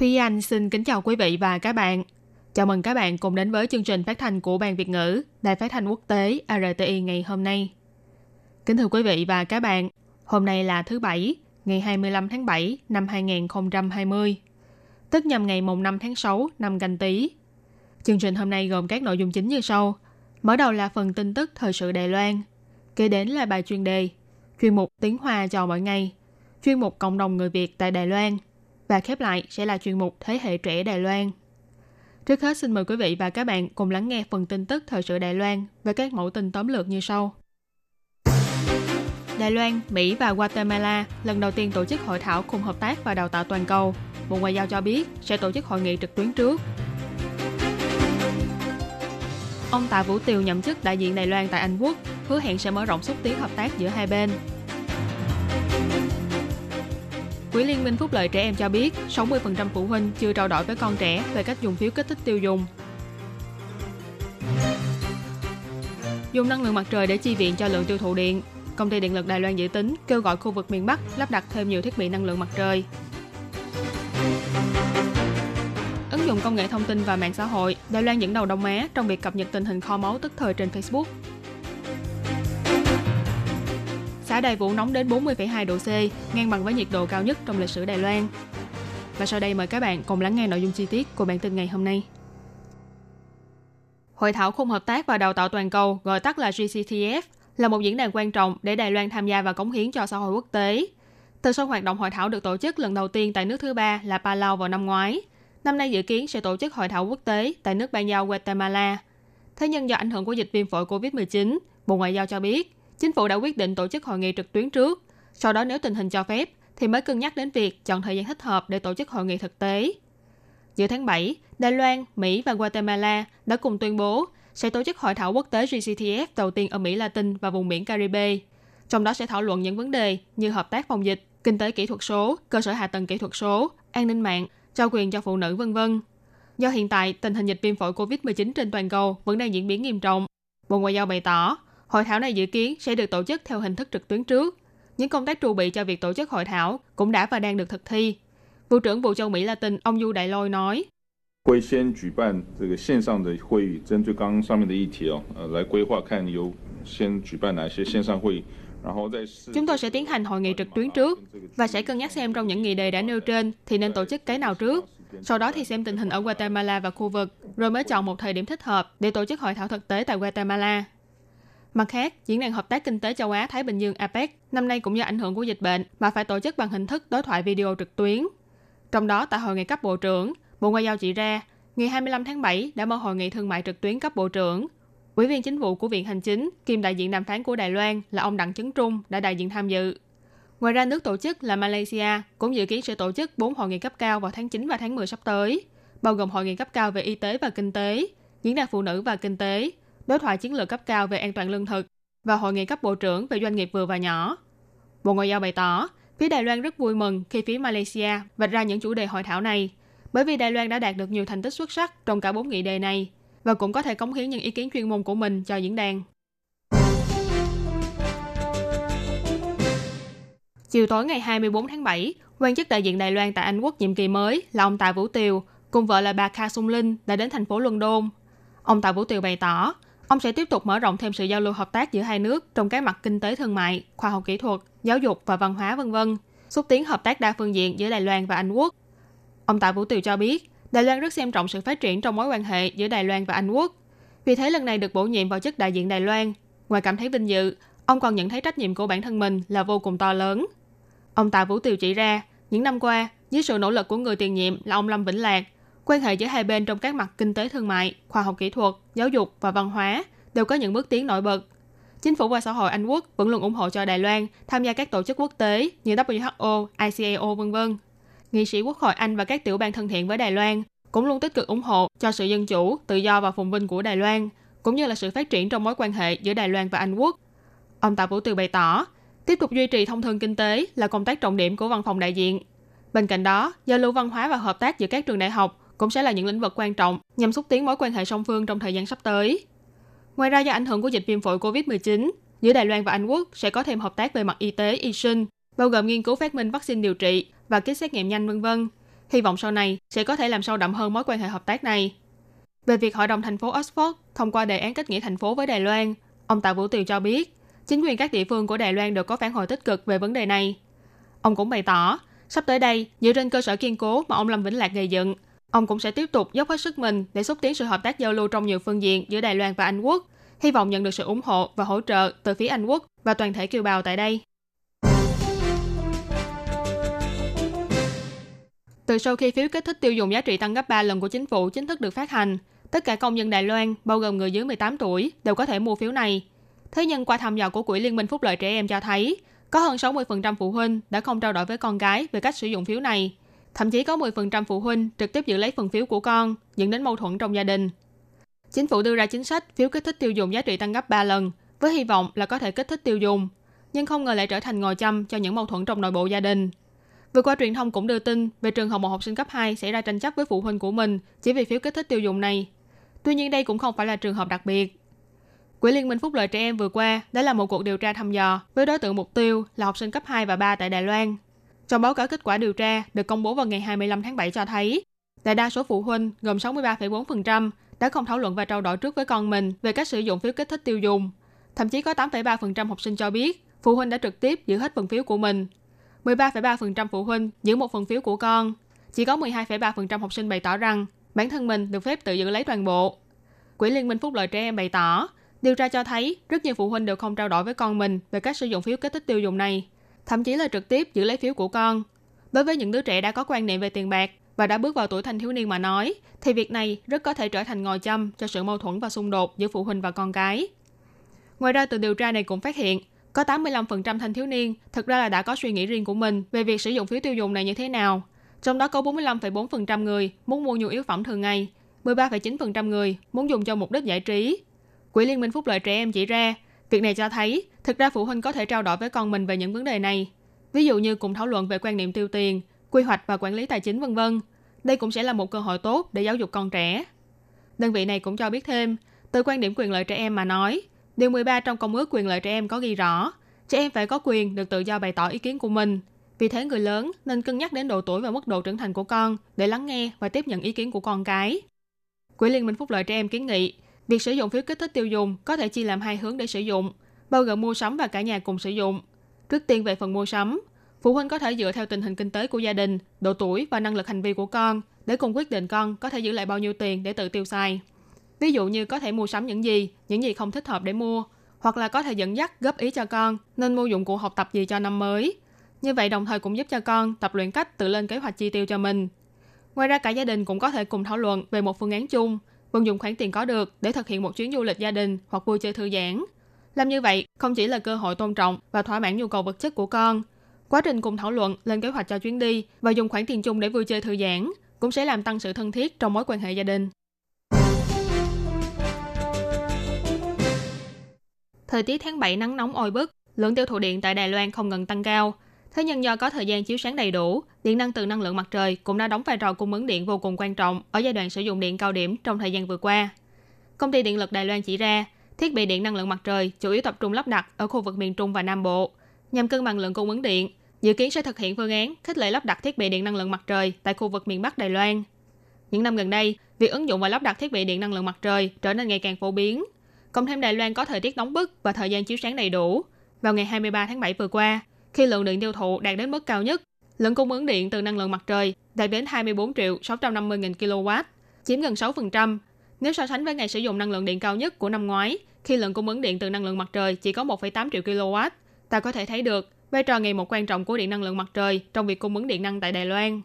Thúy Anh xin kính chào quý vị và các bạn. Chào mừng các bạn cùng đến với chương trình phát thanh của Ban Việt ngữ, Đài phát thanh quốc tế RTI ngày hôm nay. Kính thưa quý vị và các bạn, hôm nay là thứ Bảy, ngày 25 tháng 7 năm 2020, tức nhằm ngày mùng 5 tháng 6 năm canh tí. Chương trình hôm nay gồm các nội dung chính như sau. Mở đầu là phần tin tức thời sự Đài Loan, kế đến là bài chuyên đề, chuyên mục tiếng Hoa cho mỗi ngày, chuyên mục cộng đồng người Việt tại Đài Loan và khép lại sẽ là chuyên mục Thế hệ trẻ Đài Loan. Trước hết xin mời quý vị và các bạn cùng lắng nghe phần tin tức thời sự Đài Loan với các mẫu tin tóm lược như sau. Đài Loan, Mỹ và Guatemala lần đầu tiên tổ chức hội thảo cùng hợp tác và đào tạo toàn cầu. Bộ Ngoại giao cho biết sẽ tổ chức hội nghị trực tuyến trước. Ông Tạ Vũ Tiều nhậm chức đại diện Đài Loan tại Anh Quốc, hứa hẹn sẽ mở rộng xúc tiến hợp tác giữa hai bên. Quỹ Liên minh Phúc lợi trẻ em cho biết 60% phụ huynh chưa trao đổi với con trẻ về cách dùng phiếu kích thích tiêu dùng. Dùng năng lượng mặt trời để chi viện cho lượng tiêu thụ điện. Công ty Điện lực Đài Loan dự tính kêu gọi khu vực miền Bắc lắp đặt thêm nhiều thiết bị năng lượng mặt trời. Ứng dụng công nghệ thông tin và mạng xã hội, Đài Loan dẫn đầu Đông Á trong việc cập nhật tình hình kho máu tức thời trên Facebook. Đài Vũ nóng đến 40,2 độ C, ngang bằng với nhiệt độ cao nhất trong lịch sử Đài Loan. Và sau đây mời các bạn cùng lắng nghe nội dung chi tiết của bản tin ngày hôm nay. Hội thảo khung hợp tác và đào tạo toàn cầu, gọi tắt là GCTF, là một diễn đàn quan trọng để Đài Loan tham gia và cống hiến cho xã hội quốc tế. Từ sau hoạt động hội thảo được tổ chức lần đầu tiên tại nước thứ ba là Palau vào năm ngoái, năm nay dự kiến sẽ tổ chức hội thảo quốc tế tại nước ban giao Guatemala. Thế nhưng do ảnh hưởng của dịch viêm phổi COVID-19, Bộ Ngoại giao cho biết chính phủ đã quyết định tổ chức hội nghị trực tuyến trước. Sau đó nếu tình hình cho phép, thì mới cân nhắc đến việc chọn thời gian thích hợp để tổ chức hội nghị thực tế. Giữa tháng 7, Đài Loan, Mỹ và Guatemala đã cùng tuyên bố sẽ tổ chức hội thảo quốc tế GCTF đầu tiên ở Mỹ Latin và vùng biển Caribe. Trong đó sẽ thảo luận những vấn đề như hợp tác phòng dịch, kinh tế kỹ thuật số, cơ sở hạ tầng kỹ thuật số, an ninh mạng, trao quyền cho phụ nữ vân vân. Do hiện tại tình hình dịch viêm phổi COVID-19 trên toàn cầu vẫn đang diễn biến nghiêm trọng, Bộ Ngoại giao bày tỏ Hội thảo này dự kiến sẽ được tổ chức theo hình thức trực tuyến trước. Những công tác chuẩn bị cho việc tổ chức hội thảo cũng đã và đang được thực thi. Vụ trưởng Vụ châu Mỹ Latin ông Du Đại Lôi nói. Chúng tôi sẽ tiến hành hội nghị trực tuyến trước và sẽ cân nhắc xem trong những nghị đề đã nêu trên thì nên tổ chức cái nào trước. Sau đó thì xem tình hình ở Guatemala và khu vực, rồi mới chọn một thời điểm thích hợp để tổ chức hội thảo thực tế tại Guatemala. Mặt khác, Diễn đàn Hợp tác Kinh tế Châu Á-Thái Bình Dương APEC năm nay cũng do ảnh hưởng của dịch bệnh mà phải tổ chức bằng hình thức đối thoại video trực tuyến. Trong đó, tại hội nghị cấp bộ trưởng, Bộ Ngoại giao chỉ ra, ngày 25 tháng 7 đã mở hội nghị thương mại trực tuyến cấp bộ trưởng. Ủy viên chính vụ của Viện Hành Chính, kiêm đại diện đàm phán của Đài Loan là ông Đặng Chấn Trung đã đại diện tham dự. Ngoài ra, nước tổ chức là Malaysia cũng dự kiến sẽ tổ chức 4 hội nghị cấp cao vào tháng 9 và tháng 10 sắp tới, bao gồm hội nghị cấp cao về y tế và kinh tế, diễn đàn phụ nữ và kinh tế, đối thoại chiến lược cấp cao về an toàn lương thực và hội nghị cấp bộ trưởng về doanh nghiệp vừa và nhỏ. Bộ Ngoại giao bày tỏ, phía Đài Loan rất vui mừng khi phía Malaysia vạch ra những chủ đề hội thảo này, bởi vì Đài Loan đã đạt được nhiều thành tích xuất sắc trong cả bốn nghị đề này và cũng có thể cống hiến những ý kiến chuyên môn của mình cho diễn đàn. Chiều tối ngày 24 tháng 7, quan chức đại diện Đài Loan tại Anh Quốc nhiệm kỳ mới là ông Tạ Vũ Tiều cùng vợ là bà Kha Sung Linh đã đến thành phố London. Ông Tạ Vũ Tiều bày tỏ, Ông sẽ tiếp tục mở rộng thêm sự giao lưu hợp tác giữa hai nước trong các mặt kinh tế thương mại, khoa học kỹ thuật, giáo dục và văn hóa v.v. xúc tiến hợp tác đa phương diện giữa Đài Loan và Anh Quốc. Ông Tạ Vũ Tiều cho biết, Đài Loan rất xem trọng sự phát triển trong mối quan hệ giữa Đài Loan và Anh Quốc. Vì thế lần này được bổ nhiệm vào chức đại diện Đài Loan, ngoài cảm thấy vinh dự, ông còn nhận thấy trách nhiệm của bản thân mình là vô cùng to lớn. Ông Tạ Vũ Tiều chỉ ra, những năm qua, dưới sự nỗ lực của người tiền nhiệm là ông Lâm Vĩnh Lạc, Quan hệ giữa hai bên trong các mặt kinh tế thương mại, khoa học kỹ thuật, giáo dục và văn hóa đều có những bước tiến nổi bật. Chính phủ và xã hội Anh Quốc vẫn luôn ủng hộ cho Đài Loan tham gia các tổ chức quốc tế như WHO, ICAO v.v. nghị sĩ Quốc hội Anh và các tiểu bang thân thiện với Đài Loan cũng luôn tích cực ủng hộ cho sự dân chủ, tự do và phồn vinh của Đài Loan, cũng như là sự phát triển trong mối quan hệ giữa Đài Loan và Anh Quốc. Ông Tạ Vũ Từ bày tỏ, tiếp tục duy trì thông thường kinh tế là công tác trọng điểm của văn phòng đại diện. Bên cạnh đó, giao lưu văn hóa và hợp tác giữa các trường đại học cũng sẽ là những lĩnh vực quan trọng nhằm xúc tiến mối quan hệ song phương trong thời gian sắp tới. Ngoài ra do ảnh hưởng của dịch viêm phổi COVID-19, giữa Đài Loan và Anh Quốc sẽ có thêm hợp tác về mặt y tế, y sinh, bao gồm nghiên cứu phát minh vaccine điều trị và kit xét nghiệm nhanh vân vân. Hy vọng sau này sẽ có thể làm sâu đậm hơn mối quan hệ hợp tác này. Về việc Hội đồng thành phố Oxford thông qua đề án kết nghĩa thành phố với Đài Loan, ông Tạ Vũ Tiều cho biết, chính quyền các địa phương của Đài Loan đều có phản hồi tích cực về vấn đề này. Ông cũng bày tỏ, sắp tới đây, dựa trên cơ sở kiên cố mà ông Lâm Vĩnh Lạc gây dựng, ông cũng sẽ tiếp tục dốc hết sức mình để xúc tiến sự hợp tác giao lưu trong nhiều phương diện giữa Đài Loan và Anh Quốc, hy vọng nhận được sự ủng hộ và hỗ trợ từ phía Anh Quốc và toàn thể kiều bào tại đây. Từ sau khi phiếu kích thích tiêu dùng giá trị tăng gấp 3 lần của chính phủ chính thức được phát hành, tất cả công dân Đài Loan, bao gồm người dưới 18 tuổi, đều có thể mua phiếu này. Thế nhưng qua thăm dò của Quỹ Liên minh Phúc lợi trẻ em cho thấy, có hơn 60% phụ huynh đã không trao đổi với con gái về cách sử dụng phiếu này. Thậm chí có 10% phụ huynh trực tiếp giữ lấy phần phiếu của con, dẫn đến mâu thuẫn trong gia đình. Chính phủ đưa ra chính sách phiếu kích thích tiêu dùng giá trị tăng gấp 3 lần, với hy vọng là có thể kích thích tiêu dùng, nhưng không ngờ lại trở thành ngồi châm cho những mâu thuẫn trong nội bộ gia đình. Vừa qua truyền thông cũng đưa tin về trường hợp một học sinh cấp 2 xảy ra tranh chấp với phụ huynh của mình chỉ vì phiếu kích thích tiêu dùng này. Tuy nhiên đây cũng không phải là trường hợp đặc biệt. Quỹ Liên minh Phúc lợi trẻ em vừa qua đã là một cuộc điều tra thăm dò với đối tượng mục tiêu là học sinh cấp 2 và 3 tại Đài Loan. Trong báo cáo kết quả điều tra được công bố vào ngày 25 tháng 7 cho thấy, đại đa số phụ huynh gồm 63,4% đã không thảo luận và trao đổi trước với con mình về cách sử dụng phiếu kích thích tiêu dùng. Thậm chí có 8,3% học sinh cho biết phụ huynh đã trực tiếp giữ hết phần phiếu của mình 13,3% phụ huynh giữ một phần phiếu của con. Chỉ có 12,3% học sinh bày tỏ rằng bản thân mình được phép tự giữ lấy toàn bộ. Quỹ Liên minh Phúc lợi trẻ em bày tỏ, điều tra cho thấy rất nhiều phụ huynh đều không trao đổi với con mình về cách sử dụng phiếu kích thích tiêu dùng này, thậm chí là trực tiếp giữ lấy phiếu của con. Đối với những đứa trẻ đã có quan niệm về tiền bạc và đã bước vào tuổi thanh thiếu niên mà nói, thì việc này rất có thể trở thành ngòi châm cho sự mâu thuẫn và xung đột giữa phụ huynh và con cái. Ngoài ra, từ điều tra này cũng phát hiện có 85% thanh thiếu niên thực ra là đã có suy nghĩ riêng của mình về việc sử dụng phiếu tiêu dùng này như thế nào. Trong đó có 45,4% người muốn mua nhu yếu phẩm thường ngày, 13,9% người muốn dùng cho mục đích giải trí. Quỹ Liên minh Phúc lợi trẻ em chỉ ra, việc này cho thấy thực ra phụ huynh có thể trao đổi với con mình về những vấn đề này. Ví dụ như cùng thảo luận về quan niệm tiêu tiền, quy hoạch và quản lý tài chính vân vân. Đây cũng sẽ là một cơ hội tốt để giáo dục con trẻ. Đơn vị này cũng cho biết thêm, từ quan điểm quyền lợi trẻ em mà nói, Điều 13 trong Công ước quyền lợi trẻ em có ghi rõ, trẻ em phải có quyền được tự do bày tỏ ý kiến của mình. Vì thế người lớn nên cân nhắc đến độ tuổi và mức độ trưởng thành của con để lắng nghe và tiếp nhận ý kiến của con cái. Quỹ Liên minh Phúc lợi trẻ em kiến nghị, việc sử dụng phiếu kích thích tiêu dùng có thể chia làm hai hướng để sử dụng, bao gồm mua sắm và cả nhà cùng sử dụng. Trước tiên về phần mua sắm, phụ huynh có thể dựa theo tình hình kinh tế của gia đình, độ tuổi và năng lực hành vi của con để cùng quyết định con có thể giữ lại bao nhiêu tiền để tự tiêu xài. Ví dụ như có thể mua sắm những gì, những gì không thích hợp để mua, hoặc là có thể dẫn dắt góp ý cho con nên mua dụng cụ học tập gì cho năm mới. Như vậy đồng thời cũng giúp cho con tập luyện cách tự lên kế hoạch chi tiêu cho mình. Ngoài ra cả gia đình cũng có thể cùng thảo luận về một phương án chung, vận dụng khoản tiền có được để thực hiện một chuyến du lịch gia đình hoặc vui chơi thư giãn. Làm như vậy không chỉ là cơ hội tôn trọng và thỏa mãn nhu cầu vật chất của con, quá trình cùng thảo luận lên kế hoạch cho chuyến đi và dùng khoản tiền chung để vui chơi thư giãn cũng sẽ làm tăng sự thân thiết trong mối quan hệ gia đình. Thời tiết tháng 7 nắng nóng oi bức, lượng tiêu thụ điện tại Đài Loan không ngừng tăng cao. Thế nhưng do có thời gian chiếu sáng đầy đủ, điện năng từ năng lượng mặt trời cũng đã đóng vai trò cung ứng điện vô cùng quan trọng ở giai đoạn sử dụng điện cao điểm trong thời gian vừa qua. Công ty điện lực Đài Loan chỉ ra, thiết bị điện năng lượng mặt trời chủ yếu tập trung lắp đặt ở khu vực miền Trung và Nam Bộ. Nhằm cân bằng lượng cung ứng điện, dự kiến sẽ thực hiện phương án khích lệ lắp đặt thiết bị điện năng lượng mặt trời tại khu vực miền Bắc Đài Loan. Những năm gần đây, việc ứng dụng và lắp đặt thiết bị điện năng lượng mặt trời trở nên ngày càng phổ biến, Cộng thêm Đài Loan có thời tiết nóng bức và thời gian chiếu sáng đầy đủ. Vào ngày 23 tháng 7 vừa qua, khi lượng điện tiêu thụ đạt đến mức cao nhất, lượng cung ứng điện từ năng lượng mặt trời đạt đến 24 triệu 650 nghìn kW, chiếm gần 6%. Nếu so sánh với ngày sử dụng năng lượng điện cao nhất của năm ngoái, khi lượng cung ứng điện từ năng lượng mặt trời chỉ có 1,8 triệu kW, ta có thể thấy được vai trò ngày một quan trọng của điện năng lượng mặt trời trong việc cung ứng điện năng tại Đài Loan.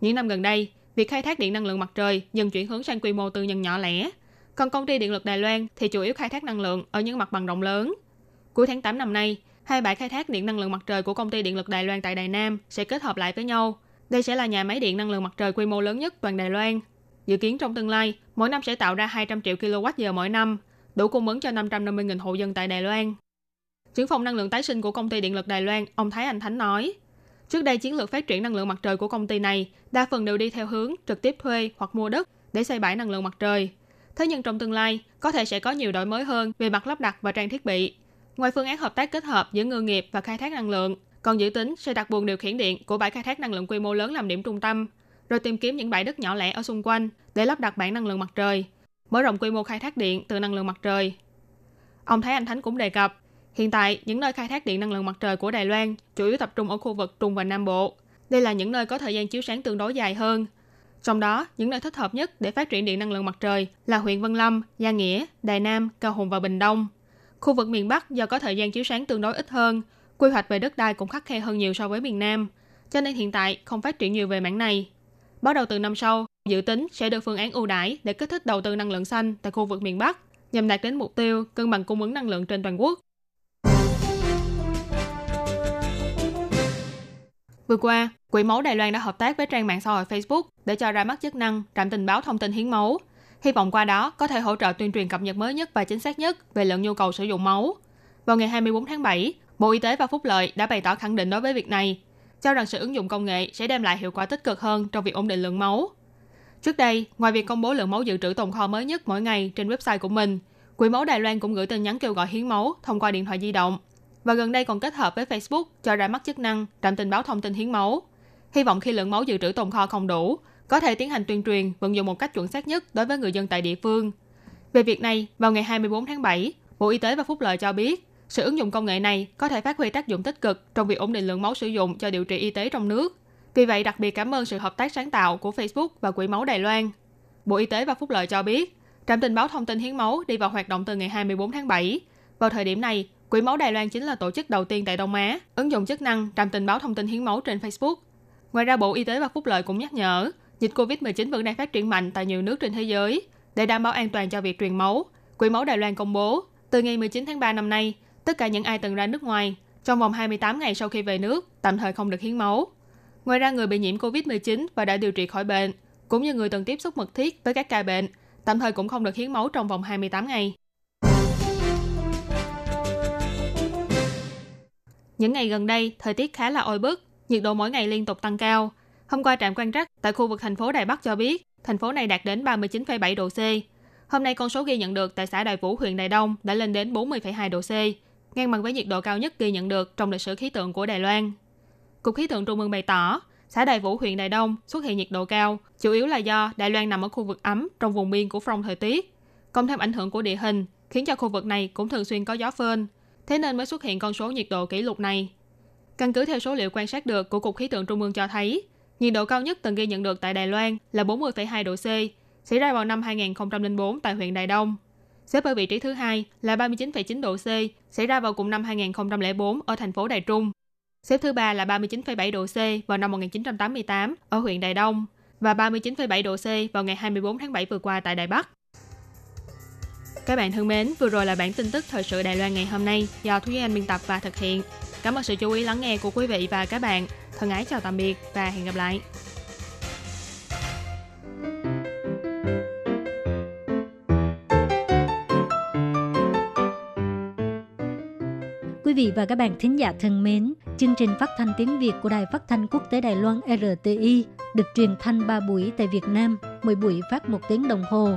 Những năm gần đây, việc khai thác điện năng lượng mặt trời dần chuyển hướng sang quy mô tư nhân nhỏ lẻ, còn công ty điện lực Đài Loan thì chủ yếu khai thác năng lượng ở những mặt bằng rộng lớn. Cuối tháng 8 năm nay, hai bãi khai thác điện năng lượng mặt trời của công ty điện lực Đài Loan tại Đài Nam sẽ kết hợp lại với nhau. Đây sẽ là nhà máy điện năng lượng mặt trời quy mô lớn nhất toàn Đài Loan. Dự kiến trong tương lai, mỗi năm sẽ tạo ra 200 triệu kWh mỗi năm, đủ cung ứng cho 550.000 hộ dân tại Đài Loan. Trưởng phòng năng lượng tái sinh của công ty điện lực Đài Loan, ông Thái Anh Thánh nói, trước đây chiến lược phát triển năng lượng mặt trời của công ty này đa phần đều đi theo hướng trực tiếp thuê hoặc mua đất để xây bãi năng lượng mặt trời. Thế nhưng trong tương lai, có thể sẽ có nhiều đổi mới hơn về mặt lắp đặt và trang thiết bị. Ngoài phương án hợp tác kết hợp giữa ngư nghiệp và khai thác năng lượng, còn dự tính sẽ đặt buồng điều khiển điện của bãi khai thác năng lượng quy mô lớn làm điểm trung tâm, rồi tìm kiếm những bãi đất nhỏ lẻ ở xung quanh để lắp đặt bảng năng lượng mặt trời, mở rộng quy mô khai thác điện từ năng lượng mặt trời. Ông Thái Anh Thánh cũng đề cập, hiện tại những nơi khai thác điện năng lượng mặt trời của Đài Loan chủ yếu tập trung ở khu vực Trung và Nam Bộ. Đây là những nơi có thời gian chiếu sáng tương đối dài hơn. Trong đó, những nơi thích hợp nhất để phát triển điện năng lượng mặt trời là huyện Vân Lâm, Gia Nghĩa, Đài Nam, Cao Hùng và Bình Đông. Khu vực miền Bắc do có thời gian chiếu sáng tương đối ít hơn, quy hoạch về đất đai cũng khắc khe hơn nhiều so với miền Nam, cho nên hiện tại không phát triển nhiều về mảng này. Bắt đầu từ năm sau, dự tính sẽ được phương án ưu đãi để kích thích đầu tư năng lượng xanh tại khu vực miền Bắc, nhằm đạt đến mục tiêu cân bằng cung ứng năng lượng trên toàn quốc. Vừa qua, Quỹ máu Đài Loan đã hợp tác với trang mạng xã hội Facebook để cho ra mắt chức năng trạm tình báo thông tin hiến máu. Hy vọng qua đó có thể hỗ trợ tuyên truyền cập nhật mới nhất và chính xác nhất về lượng nhu cầu sử dụng máu. Vào ngày 24 tháng 7, Bộ Y tế và Phúc Lợi đã bày tỏ khẳng định đối với việc này, cho rằng sự ứng dụng công nghệ sẽ đem lại hiệu quả tích cực hơn trong việc ổn định lượng máu. Trước đây, ngoài việc công bố lượng máu dự trữ tồn kho mới nhất mỗi ngày trên website của mình, Quỹ máu Đài Loan cũng gửi tin nhắn kêu gọi hiến máu thông qua điện thoại di động và gần đây còn kết hợp với Facebook cho ra mắt chức năng trạm tình báo thông tin hiến máu. Hy vọng khi lượng máu dự trữ tồn kho không đủ, có thể tiến hành tuyên truyền vận dụng một cách chuẩn xác nhất đối với người dân tại địa phương. Về việc này, vào ngày 24 tháng 7, Bộ Y tế và Phúc Lợi cho biết, sự ứng dụng công nghệ này có thể phát huy tác dụng tích cực trong việc ổn định lượng máu sử dụng cho điều trị y tế trong nước. Vì vậy, đặc biệt cảm ơn sự hợp tác sáng tạo của Facebook và Quỹ máu Đài Loan. Bộ Y tế và Phúc Lợi cho biết, trạm tình báo thông tin hiến máu đi vào hoạt động từ ngày 24 tháng 7. Vào thời điểm này, Quỹ máu Đài Loan chính là tổ chức đầu tiên tại Đông Á ứng dụng chức năng trạm tình báo thông tin hiến máu trên Facebook. Ngoài ra, Bộ Y tế và Phúc lợi cũng nhắc nhở, dịch COVID-19 vẫn đang phát triển mạnh tại nhiều nước trên thế giới. Để đảm bảo an toàn cho việc truyền máu, Quỹ máu Đài Loan công bố, từ ngày 19 tháng 3 năm nay, tất cả những ai từng ra nước ngoài trong vòng 28 ngày sau khi về nước tạm thời không được hiến máu. Ngoài ra, người bị nhiễm COVID-19 và đã điều trị khỏi bệnh, cũng như người từng tiếp xúc mật thiết với các ca bệnh, tạm thời cũng không được hiến máu trong vòng 28 ngày. Những ngày gần đây, thời tiết khá là oi bức, nhiệt độ mỗi ngày liên tục tăng cao. Hôm qua trạm quan trắc tại khu vực thành phố Đài Bắc cho biết, thành phố này đạt đến 39,7 độ C. Hôm nay con số ghi nhận được tại xã Đài Vũ, huyện Đài Đông đã lên đến 40,2 độ C, ngang bằng với nhiệt độ cao nhất ghi nhận được trong lịch sử khí tượng của Đài Loan. Cục khí tượng Trung ương bày tỏ, xã Đài Vũ, huyện Đài Đông xuất hiện nhiệt độ cao, chủ yếu là do Đài Loan nằm ở khu vực ấm trong vùng biên của phong thời tiết. Cộng thêm ảnh hưởng của địa hình, khiến cho khu vực này cũng thường xuyên có gió phơn, thế nên mới xuất hiện con số nhiệt độ kỷ lục này. Căn cứ theo số liệu quan sát được của Cục Khí tượng Trung ương cho thấy, nhiệt độ cao nhất từng ghi nhận được tại Đài Loan là 40,2 độ C, xảy ra vào năm 2004 tại huyện Đài Đông. Xếp ở vị trí thứ hai là 39,9 độ C, xảy ra vào cùng năm 2004 ở thành phố Đài Trung. Xếp thứ ba là 39,7 độ C vào năm 1988 ở huyện Đài Đông và 39,7 độ C vào ngày 24 tháng 7 vừa qua tại Đài Bắc. Các bạn thân mến, vừa rồi là bản tin tức thời sự Đài Loan ngày hôm nay do Thúy Anh biên tập và thực hiện. Cảm ơn sự chú ý lắng nghe của quý vị và các bạn. Thân ái chào tạm biệt và hẹn gặp lại. Quý vị và các bạn thính giả thân mến, chương trình phát thanh tiếng Việt của Đài Phát thanh Quốc tế Đài Loan RTI được truyền thanh 3 buổi tại Việt Nam, mỗi buổi phát một tiếng đồng hồ.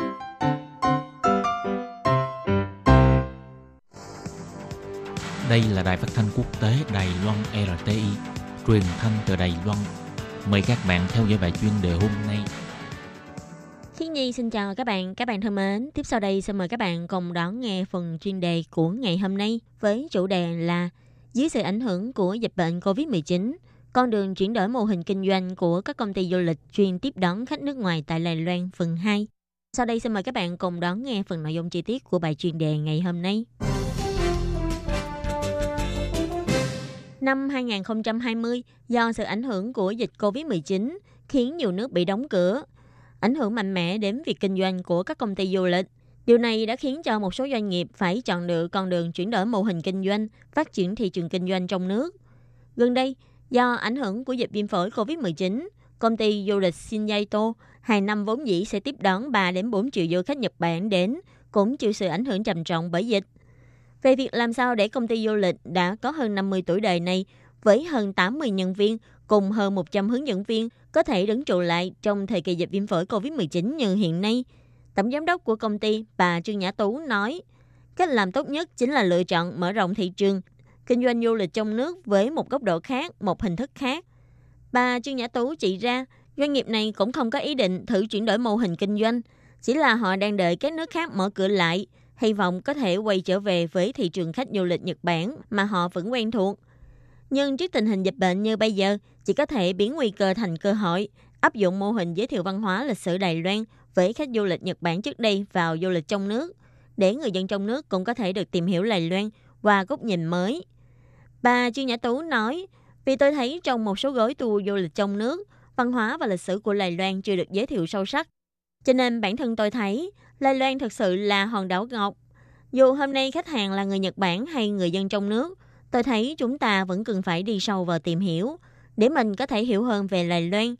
Đây là đài phát thanh quốc tế Đài Loan RTI, truyền thanh từ Đài Loan. Mời các bạn theo dõi bài chuyên đề hôm nay. Thiên Nhi xin chào các bạn, các bạn thân mến. Tiếp sau đây xin mời các bạn cùng đón nghe phần chuyên đề của ngày hôm nay với chủ đề là dưới sự ảnh hưởng của dịch bệnh COVID-19, con đường chuyển đổi mô hình kinh doanh của các công ty du lịch chuyên tiếp đón khách nước ngoài tại Đài Loan phần 2. Sau đây xin mời các bạn cùng đón nghe phần nội dung chi tiết của bài chuyên đề ngày hôm nay. Năm 2020, do sự ảnh hưởng của dịch COVID-19 khiến nhiều nước bị đóng cửa, ảnh hưởng mạnh mẽ đến việc kinh doanh của các công ty du lịch. Điều này đã khiến cho một số doanh nghiệp phải chọn lựa con đường chuyển đổi mô hình kinh doanh, phát triển thị trường kinh doanh trong nước. Gần đây, do ảnh hưởng của dịch viêm phổi COVID-19, công ty du lịch Shinyaito hàng năm vốn dĩ sẽ tiếp đón 3 đến 4 triệu du khách Nhật Bản đến, cũng chịu sự ảnh hưởng trầm trọng bởi dịch. Về việc làm sao để công ty du lịch đã có hơn 50 tuổi đời này với hơn 80 nhân viên cùng hơn 100 hướng dẫn viên có thể đứng trụ lại trong thời kỳ dịch viêm phổi COVID-19 như hiện nay. Tổng giám đốc của công ty bà Trương Nhã Tú nói, cách làm tốt nhất chính là lựa chọn mở rộng thị trường, kinh doanh du lịch trong nước với một góc độ khác, một hình thức khác. Bà Trương Nhã Tú chỉ ra, doanh nghiệp này cũng không có ý định thử chuyển đổi mô hình kinh doanh, chỉ là họ đang đợi các nước khác mở cửa lại, hy vọng có thể quay trở về với thị trường khách du lịch Nhật Bản mà họ vẫn quen thuộc. Nhưng trước tình hình dịch bệnh như bây giờ, chỉ có thể biến nguy cơ thành cơ hội, áp dụng mô hình giới thiệu văn hóa lịch sử Đài Loan với khách du lịch Nhật Bản trước đây vào du lịch trong nước, để người dân trong nước cũng có thể được tìm hiểu Đài Loan qua góc nhìn mới. Bà Trương Nhã Tú nói, vì tôi thấy trong một số gói tour du lịch trong nước, văn hóa và lịch sử của Đài Loan chưa được giới thiệu sâu sắc. Cho nên bản thân tôi thấy Lai Loan thực sự là hòn đảo ngọc. Dù hôm nay khách hàng là người Nhật Bản hay người dân trong nước, tôi thấy chúng ta vẫn cần phải đi sâu vào tìm hiểu, để mình có thể hiểu hơn về Lai Loan.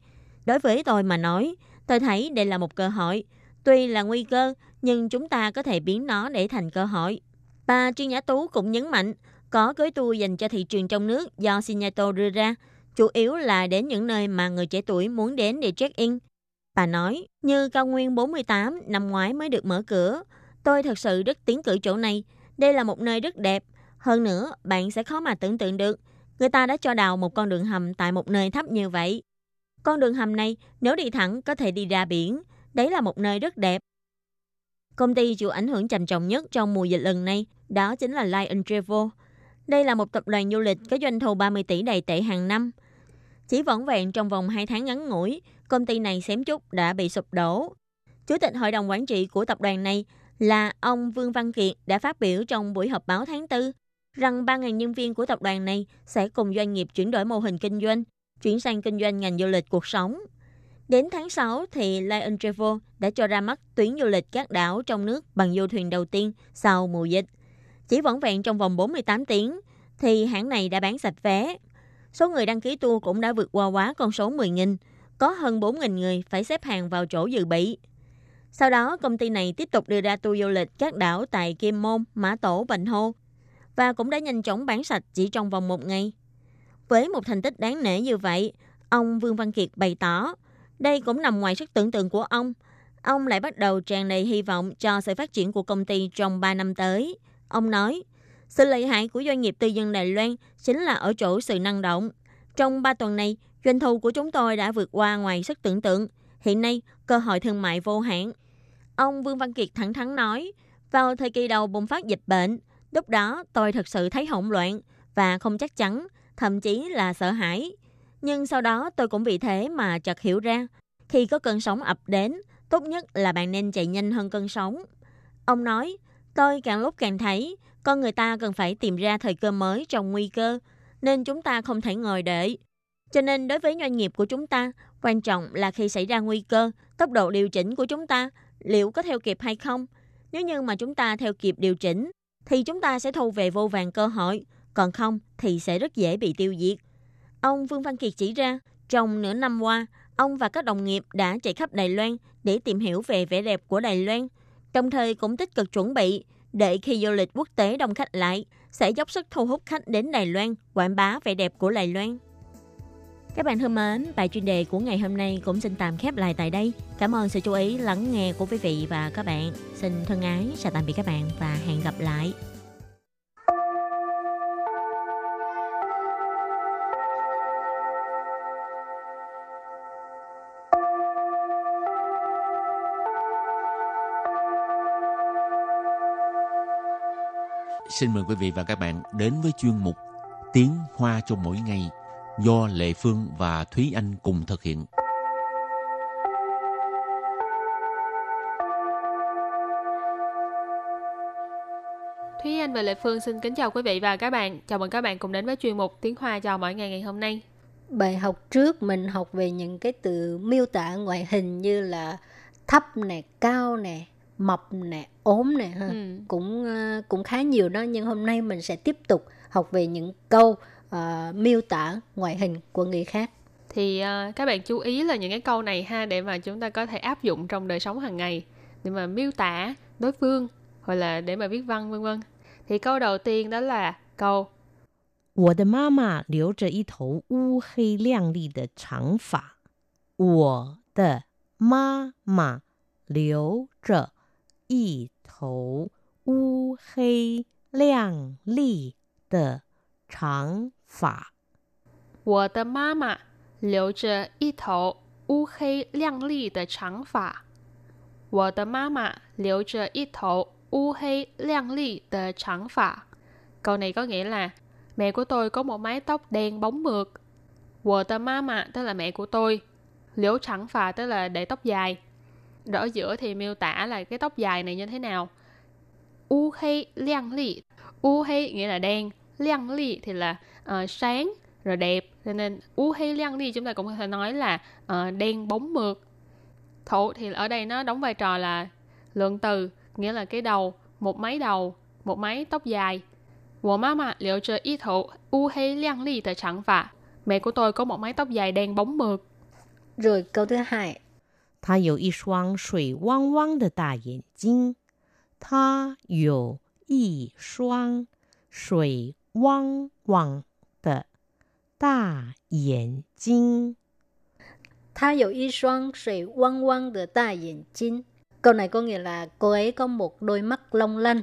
Đối với tôi mà nói, tôi thấy đây là một cơ hội. Tuy là nguy cơ, nhưng chúng ta có thể biến nó để thành cơ hội. Bà Trương Nhã Tú cũng nhấn mạnh, có gói tour dành cho thị trường trong nước do Sinato đưa ra, chủ yếu là đến những nơi mà người trẻ tuổi muốn đến để check-in. Bà nói, như cao nguyên 48 năm ngoái mới được mở cửa, tôi thật sự rất tiến cử chỗ này. Đây là một nơi rất đẹp. Hơn nữa, bạn sẽ khó mà tưởng tượng được, người ta đã cho đào một con đường hầm tại một nơi thấp như vậy. Con đường hầm này, nếu đi thẳng có thể đi ra biển. Đấy là một nơi rất đẹp. Công ty chịu ảnh hưởng trầm trọng nhất trong mùa dịch lần này, đó chính là Lion Travel. Đây là một tập đoàn du lịch có doanh thu 30 tỷ đầy tệ hàng năm. Chỉ vỏn vẹn trong vòng 2 tháng ngắn ngủi, công ty này xém chút đã bị sụp đổ. Chủ tịch hội đồng quản trị của tập đoàn này là ông Vương Văn Kiệt đã phát biểu trong buổi họp báo tháng 4 rằng 3.000 nhân viên của tập đoàn này sẽ cùng doanh nghiệp chuyển đổi mô hình kinh doanh, chuyển sang kinh doanh ngành du lịch cuộc sống. Đến tháng 6 thì Lion Travel đã cho ra mắt tuyến du lịch các đảo trong nước bằng du thuyền đầu tiên sau mùa dịch. Chỉ vỏn vẹn trong vòng 48 tiếng thì hãng này đã bán sạch vé. Số người đăng ký tour cũng đã vượt qua quá con số 10.000, có hơn 4.000 người phải xếp hàng vào chỗ dự bị. Sau đó, công ty này tiếp tục đưa ra tour du lịch các đảo tại Kim Môn, Mã Tổ, Bành Hô và cũng đã nhanh chóng bán sạch chỉ trong vòng một ngày. Với một thành tích đáng nể như vậy, ông Vương Văn Kiệt bày tỏ, đây cũng nằm ngoài sức tưởng tượng của ông. Ông lại bắt đầu tràn đầy hy vọng cho sự phát triển của công ty trong 3 năm tới. Ông nói, sự lợi hại của doanh nghiệp tư nhân Đài Loan chính là ở chỗ sự năng động. Trong 3 tuần này, doanh thu của chúng tôi đã vượt qua ngoài sức tưởng tượng. Hiện nay, cơ hội thương mại vô hạn. Ông Vương Văn Kiệt thẳng thắn nói, vào thời kỳ đầu bùng phát dịch bệnh, lúc đó tôi thật sự thấy hỗn loạn và không chắc chắn, thậm chí là sợ hãi. Nhưng sau đó tôi cũng vì thế mà chợt hiểu ra, khi có cơn sóng ập đến, tốt nhất là bạn nên chạy nhanh hơn cơn sóng. Ông nói, tôi càng lúc càng thấy con người ta cần phải tìm ra thời cơ mới trong nguy cơ, nên chúng ta không thể ngồi đợi. Cho nên đối với doanh nghiệp của chúng ta, quan trọng là khi xảy ra nguy cơ, tốc độ điều chỉnh của chúng ta liệu có theo kịp hay không. Nếu như mà chúng ta theo kịp điều chỉnh, thì chúng ta sẽ thu về vô vàng cơ hội, còn không thì sẽ rất dễ bị tiêu diệt. Ông Vương Văn Kiệt chỉ ra, trong nửa năm qua, ông và các đồng nghiệp đã chạy khắp Đài Loan để tìm hiểu về vẻ đẹp của Đài Loan, đồng thời cũng tích cực chuẩn bị để khi du lịch quốc tế đông khách lại, sẽ dốc sức thu hút khách đến Đài Loan, quảng bá vẻ đẹp của Đài Loan. Các bạn thân mến, bài chuyên đề của ngày hôm nay cũng xin tạm khép lại tại đây. Cảm ơn sự chú ý lắng nghe của quý vị và các bạn. Xin thân ái, chào tạm biệt các bạn và hẹn gặp lại. Xin mời quý vị và các bạn đến với chuyên mục Tiếng Hoa cho mỗi ngày do Lệ Phương và Thúy Anh cùng thực hiện. Thúy Anh và Lệ Phương xin kính chào quý vị và các bạn. Chào mừng các bạn cùng đến với chuyên mục Tiếng Hoa cho mỗi ngày ngày hôm nay. Bài học trước mình học về những cái từ miêu tả ngoại hình như là thấp nè, cao nè, mập nè, ốm nè ha. Ừ. Cũng ờ, cũng khá nhiều đó nhưng hôm nay mình sẽ tiếp tục học về những câu ờ, miêu tả ngoại hình của người khác. Thì ờ, các bạn chú ý là những cái câu này ha để mà chúng ta có thể áp dụng trong đời sống hàng ngày để mà miêu tả đối phương hoặc là để mà viết văn vân vân. Thì câu đầu tiên đó là câu 我的妈妈留着一头乌黑亮丽的长发。我的妈妈留着一头乌黑亮丽的长 发。我的妈妈留着一头乌黑亮丽的长发。我的妈妈留着一头乌黑亮丽的长发。Câu này có nghĩa là mẹ của tôi có một mái tóc đen bóng mượt. 我的妈妈 tức là mẹ của tôi. Liễu chẳng phà tức là để tóc dài. Rồi ở giữa thì miêu tả là cái tóc dài này như thế nào. U hay liang li. U hay nghĩa là đen. Liang li thì là ờ, sáng rồi đẹp. Cho nên u hay liang li chúng ta cũng có thể nói là ờ, đen bóng mượt. Thổ thì ở đây nó đóng vai trò là lượng từ, nghĩa là cái đầu, một máy đầu, một máy tóc dài. 我妈妈留着一头乌黑亮丽的长发。Mẹ của tôi có một mái tóc dài đen bóng mượt. Rồi câu thứ hai, 她有一双水汪汪的大眼睛。她有一双水汪汪的 大眼睛。 Tha有一双水汪汪的大眼睛. Câu này có nghĩa là cô ấy có một đôi mắt long lanh.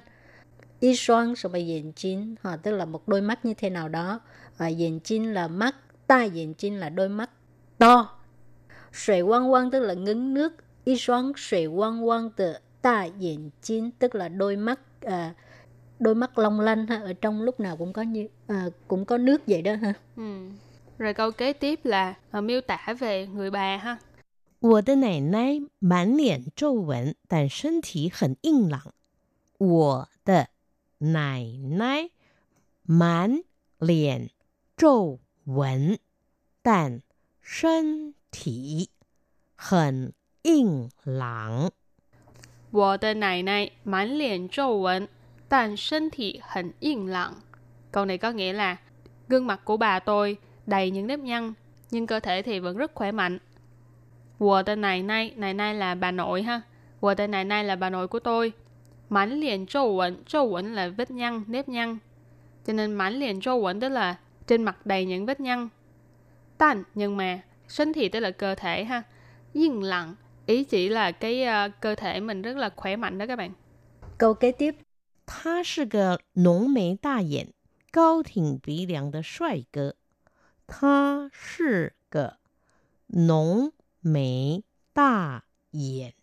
Y xoan什么眼睛 ha, tức là một đôi mắt như thế nào đó. Và眼睛 là mắt, ta 眼睛 là đôi mắt to. Sủy quang quang tức là ngấn nước. Y xoan sủy quang quang từ ta 眼睛 tức là đôi mắt à, đôi mắt long lanh ha ở trong lúc nào cũng có như à, cũng có nước vậy đó ha. Ừ. Rồi câu kế tiếp là ờ, miêu tả về người bà ha. 我的奶奶满脸皱纹，但身体很硬朗。我的奶奶满脸皱纹，但身体很硬朗。我的奶奶满脸皱纹， 但身体很硬朗。Câu này có nghĩa là gương mặt của bà tôi đầy những nếp nhăn, nhưng cơ thể thì vẫn rất khỏe mạnh. 我的奶奶,奶奶là bà nội ha. 我的奶奶 là bà nội của tôi. Mãn liền trâu quẩn, trâu quẩn là vết nhăn, nếp nhăn. Cho nên mãn liền trâu quẩn tức là trên mặt đầy những vết nhăn. Tàn, nhưng mà,身体 tức là cơ thể ha. Yên lặng, ý chỉ là cái ờ, cơ thể mình rất là khỏe mạnh đó các bạn. Câu kế tiếp 他是个浓眉大眼、高挺鼻梁的帅哥。他是个浓眉大眼、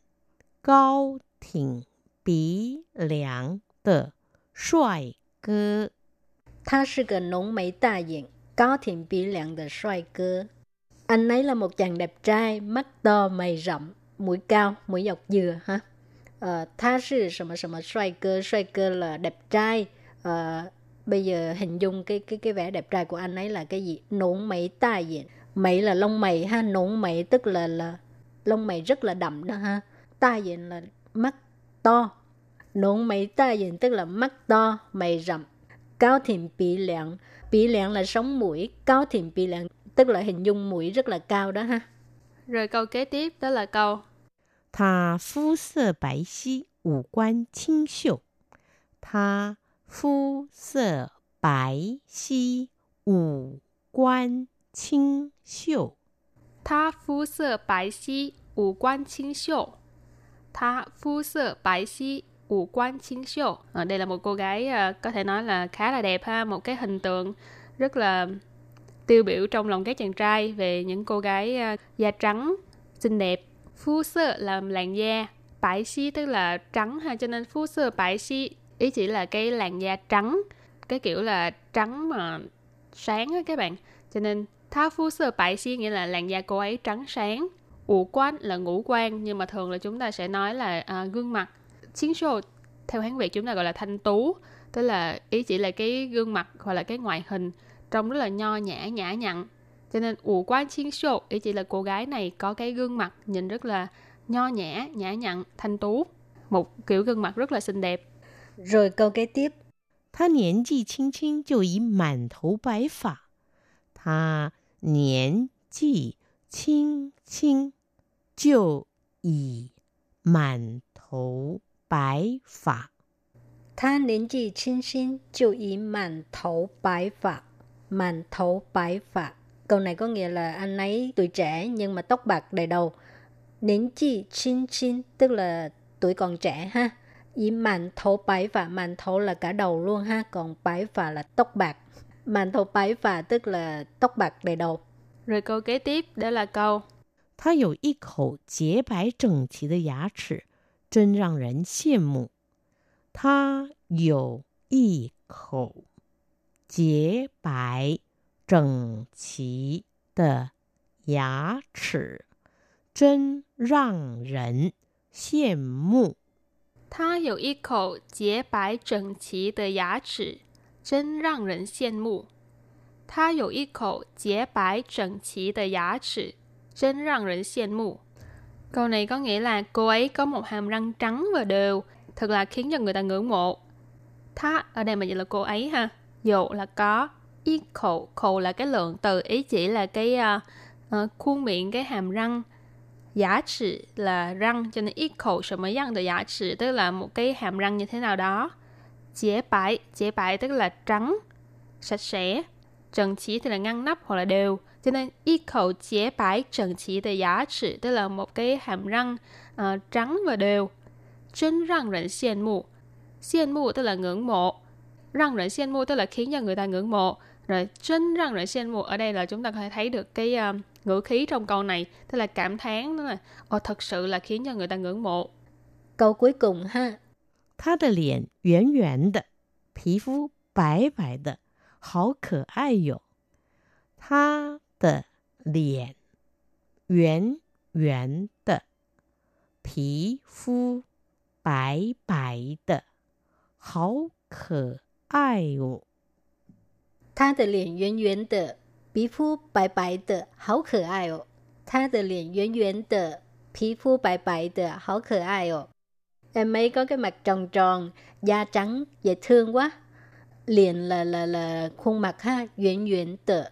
高挺鼻梁的帅哥。他是个浓眉大眼、高挺鼻梁的帅哥. Anh ấy là một chàng đẹp trai, mắt to, mày rậm, mũi cao, mũi dọc dừa ha. Ờ, tha sư 什么什么帅哥,帅哥là đẹp trai. Ờ, bây giờ hình dung cái cái cái vẻ đẹp trai của anh ấy là cái gì? Nổn mày ta diện. Mày là lông mày ha, nổn mày tức là là lông mày rất là đậm đó ha. Ta diện là mắt to. Nổn mày ta diện tức là mắt to, mày rậm. Cao thiện bị lạng. Bị lạng là sống mũi. Cao thiện bị lạng tức là hình dung mũi rất là cao đó ha. Rồi câu kế tiếp đó là câu 他肤色白皙，五官清秀。他肤色白皙，五官清秀。他肤色白皙，五官清秀。他肤色白皙，五官清秀. Ờ, đây là một cô gái ờ, có thể nói là khá là đẹp ha, một cái hình tượng rất là tiêu biểu trong lòng các chàng trai về những cô gái ờ, da trắng, xinh đẹp. Phu sơ là làn da, bãi xí tức là trắng ha, cho nên phu sơ bãi xí ý chỉ là cái làn da trắng cái kiểu là trắng mà sáng á các bạn. Cho nên tha phu sơ bãi xí nghĩa là làn da cô ấy trắng sáng. Ủ quan là ngũ quan nhưng mà thường là chúng ta sẽ nói là à, gương mặt. Chiến sô theo hán việt chúng ta gọi là thanh tú tức là ý chỉ là cái gương mặt hoặc là cái ngoại hình trông rất là nho nhã nhã nhặn cho nên ủ quan chiến sô ý chỉ là cô gái này có cái gương mặt nhìn rất là nho nhã nhã nhặn thanh tú một kiểu gương mặt rất là xinh đẹp rồi câu kế tiếp 他年纪轻轻就已满头白发。他年纪轻轻就已满头白发。他年纪轻轻就已满头白发。满头白发. Câu này có nghĩa là anh ấy tuổi trẻ nhưng mà tóc bạc đầy đầu. Niên chi chín chín tức là tuổi còn trẻ ha. Ý màn thấu bái phà, màn thấu là cả đầu luôn ha, còn bái phà là tóc bạc. Màn thấu bái phà tức là tóc bạc đầy đầu. Rồi câu kế tiếp đó là câu 他有一口洁白整齐的牙齿，真让人羡慕。他有一口洁白 整齐的牙齿，真让人羡慕。他有一口洁白整齐的牙齿，真让人羡慕。他有一口洁白整齐的牙齿，真让人羡慕. Câu này có nghĩa là cô ấy có một hàm răng trắng và đều, thật là khiến cho người ta ngưỡng mộ. Tha ở đây mà dịch là cô ấy ha. Dụ là có, y khẩu, khẩu là cái lượng từ ý chỉ là cái uh, uh, khuôn miệng, cái hàm răng. Giả trị là răng, cho nên ít khẩu什么样的牙齿 tức là một cái hàm răng như thế nào đó. Chế bãi, chế bãi tức là trắng, sạch sẽ. Trần chỉ thì là ngăn nắp hoặc là đều. Cho nên y khẩu chế bãi trần chỉ de giá trị tức là một cái hàm răng uh, trắng và đều. Chân răng rỉnh xiên mù. Xiên mù tức là ngưỡng mộ. Răng rỉnh xiên mù tức là khiến cho người ta ngưỡng mộ. Rồi chân răng rỉnh xiên mù ở đây là chúng ta có thể thấy được cái uh, ngữ khí trong câu này. Tức là cảm thán, tức là Ồ, thật sự là khiến cho người ta ngưỡng mộ. Câu cuối cùng ha. 他的脸圆圆的，皮肤白白的，好可爱哟。他的脸圆圆的，皮肤白白的，好可爱哦。 他的脸圆圆的，皮肤白白的，好可爱哦。他的脸圆圆的，皮肤白白的，好可爱哦。Em ấy có cái mặt tròn tròn, da trắng, dễ thương quá. Liền là là là khuôn mặt ha, 圆圆的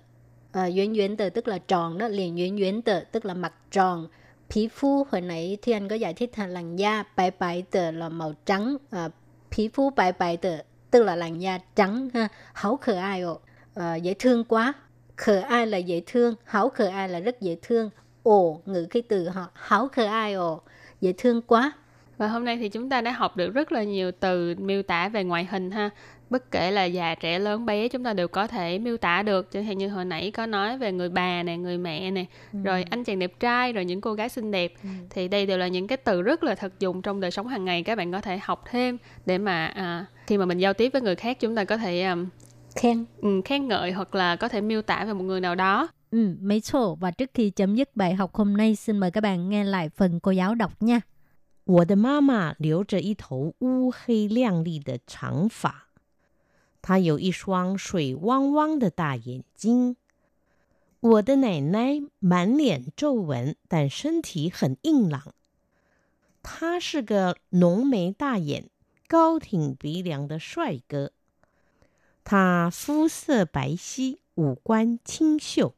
à, Yuán yuán tờ tức là tròn đó, liền yuán yuán tờ tức là mặt tròn. Phí phu hồi nãy thì anh có giải thích là làn da, bài bài tờ là màu trắng. À, phí phu bài bài tờ tức là làn da trắng ha. Hảo khờ ai ồ, à, dễ thương quá. Khờ ai là dễ thương, hảo khờ ai là rất dễ thương. Ồ, ngữ cái từ họ, hảo khờ ai ồ, dễ thương quá. Và hôm nay thì chúng ta đã học được rất là nhiều từ miêu tả về ngoại hình ha bất kể là già trẻ lớn bé chúng ta đều có thể miêu tả được chẳng hạn như hồi nãy có nói về người bà nè người mẹ nè ừ. rồi anh chàng đẹp trai rồi những cô gái xinh đẹp ừ. thì đây đều là những cái từ rất là thực dụng trong đời sống hàng ngày các bạn có thể học thêm để mà à, khi mà mình giao tiếp với người khác chúng ta có thể um, khen ừ, khen ngợi hoặc là có thể miêu tả về một người nào đó Ừ, mấy chỗ và trước khi chấm dứt bài học hôm nay xin mời các bạn nghe lại phần cô giáo đọc nha. 我的妈妈留着一头乌黑亮丽的长发。他有一双水汪汪的大眼睛。我的奶奶满脸皱纹，但身体很硬朗。他是个浓眉大眼、高挺鼻梁的帅哥。 他肤色白皙，五官清秀。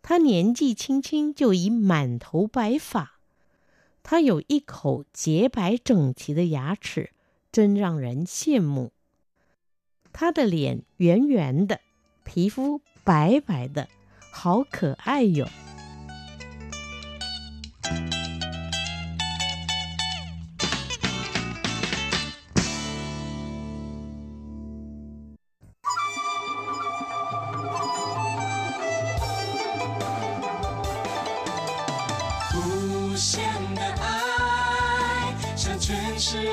他年纪轻轻就已满头白发。他有一口洁白整齐的牙齿，真让人羡慕。他的脸圆圆的，皮肤白白的，好可爱哟。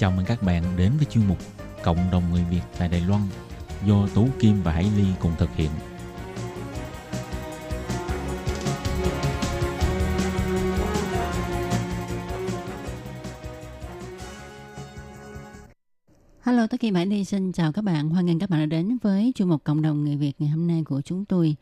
Chào mừng các bạn đến với chuyên mục Cộng đồng người Việt tại Đài Loan do Tú Kim và Hải Ly cùng thực hiện. Hello, tất Kim Hải Ly xin chào các bạn. Hoan nghênh các bạn đã đến với chuyên mục Cộng đồng người Việt ngày hôm nay của chúng tôi.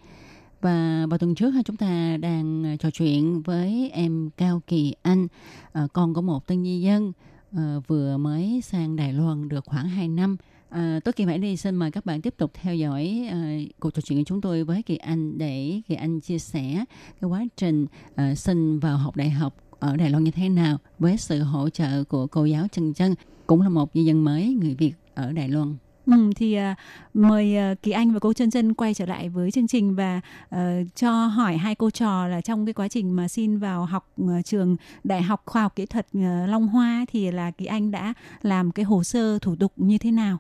Và vào tuần trước chúng ta đang ờ, trò chuyện với em Cao Kỳ Anh, ờ, con của một tân di dân à, vừa mới sang Đài Loan được khoảng 2 năm. Ờ, à, tôi Kỳ Mãi đi xin mời các bạn tiếp tục theo dõi à, cuộc trò chuyện của chúng tôi với Kỳ Anh để Kỳ Anh chia sẻ cái quá trình à, xin vào học đại học ở Đài Loan như thế nào với sự hỗ trợ của cô giáo Trần Trân cũng là một di dân mới người Việt ở Đài Loan. Ừ, thì uh, mời uh, Kỳ Anh và cô Trân Trân quay trở lại với chương trình và uh, cho hỏi hai cô trò là trong cái quá trình mà xin vào học uh, trường Đại học Khoa học Kỹ thuật uh, Long Hoa thì là Kỳ Anh đã làm cái hồ sơ thủ tục như thế nào?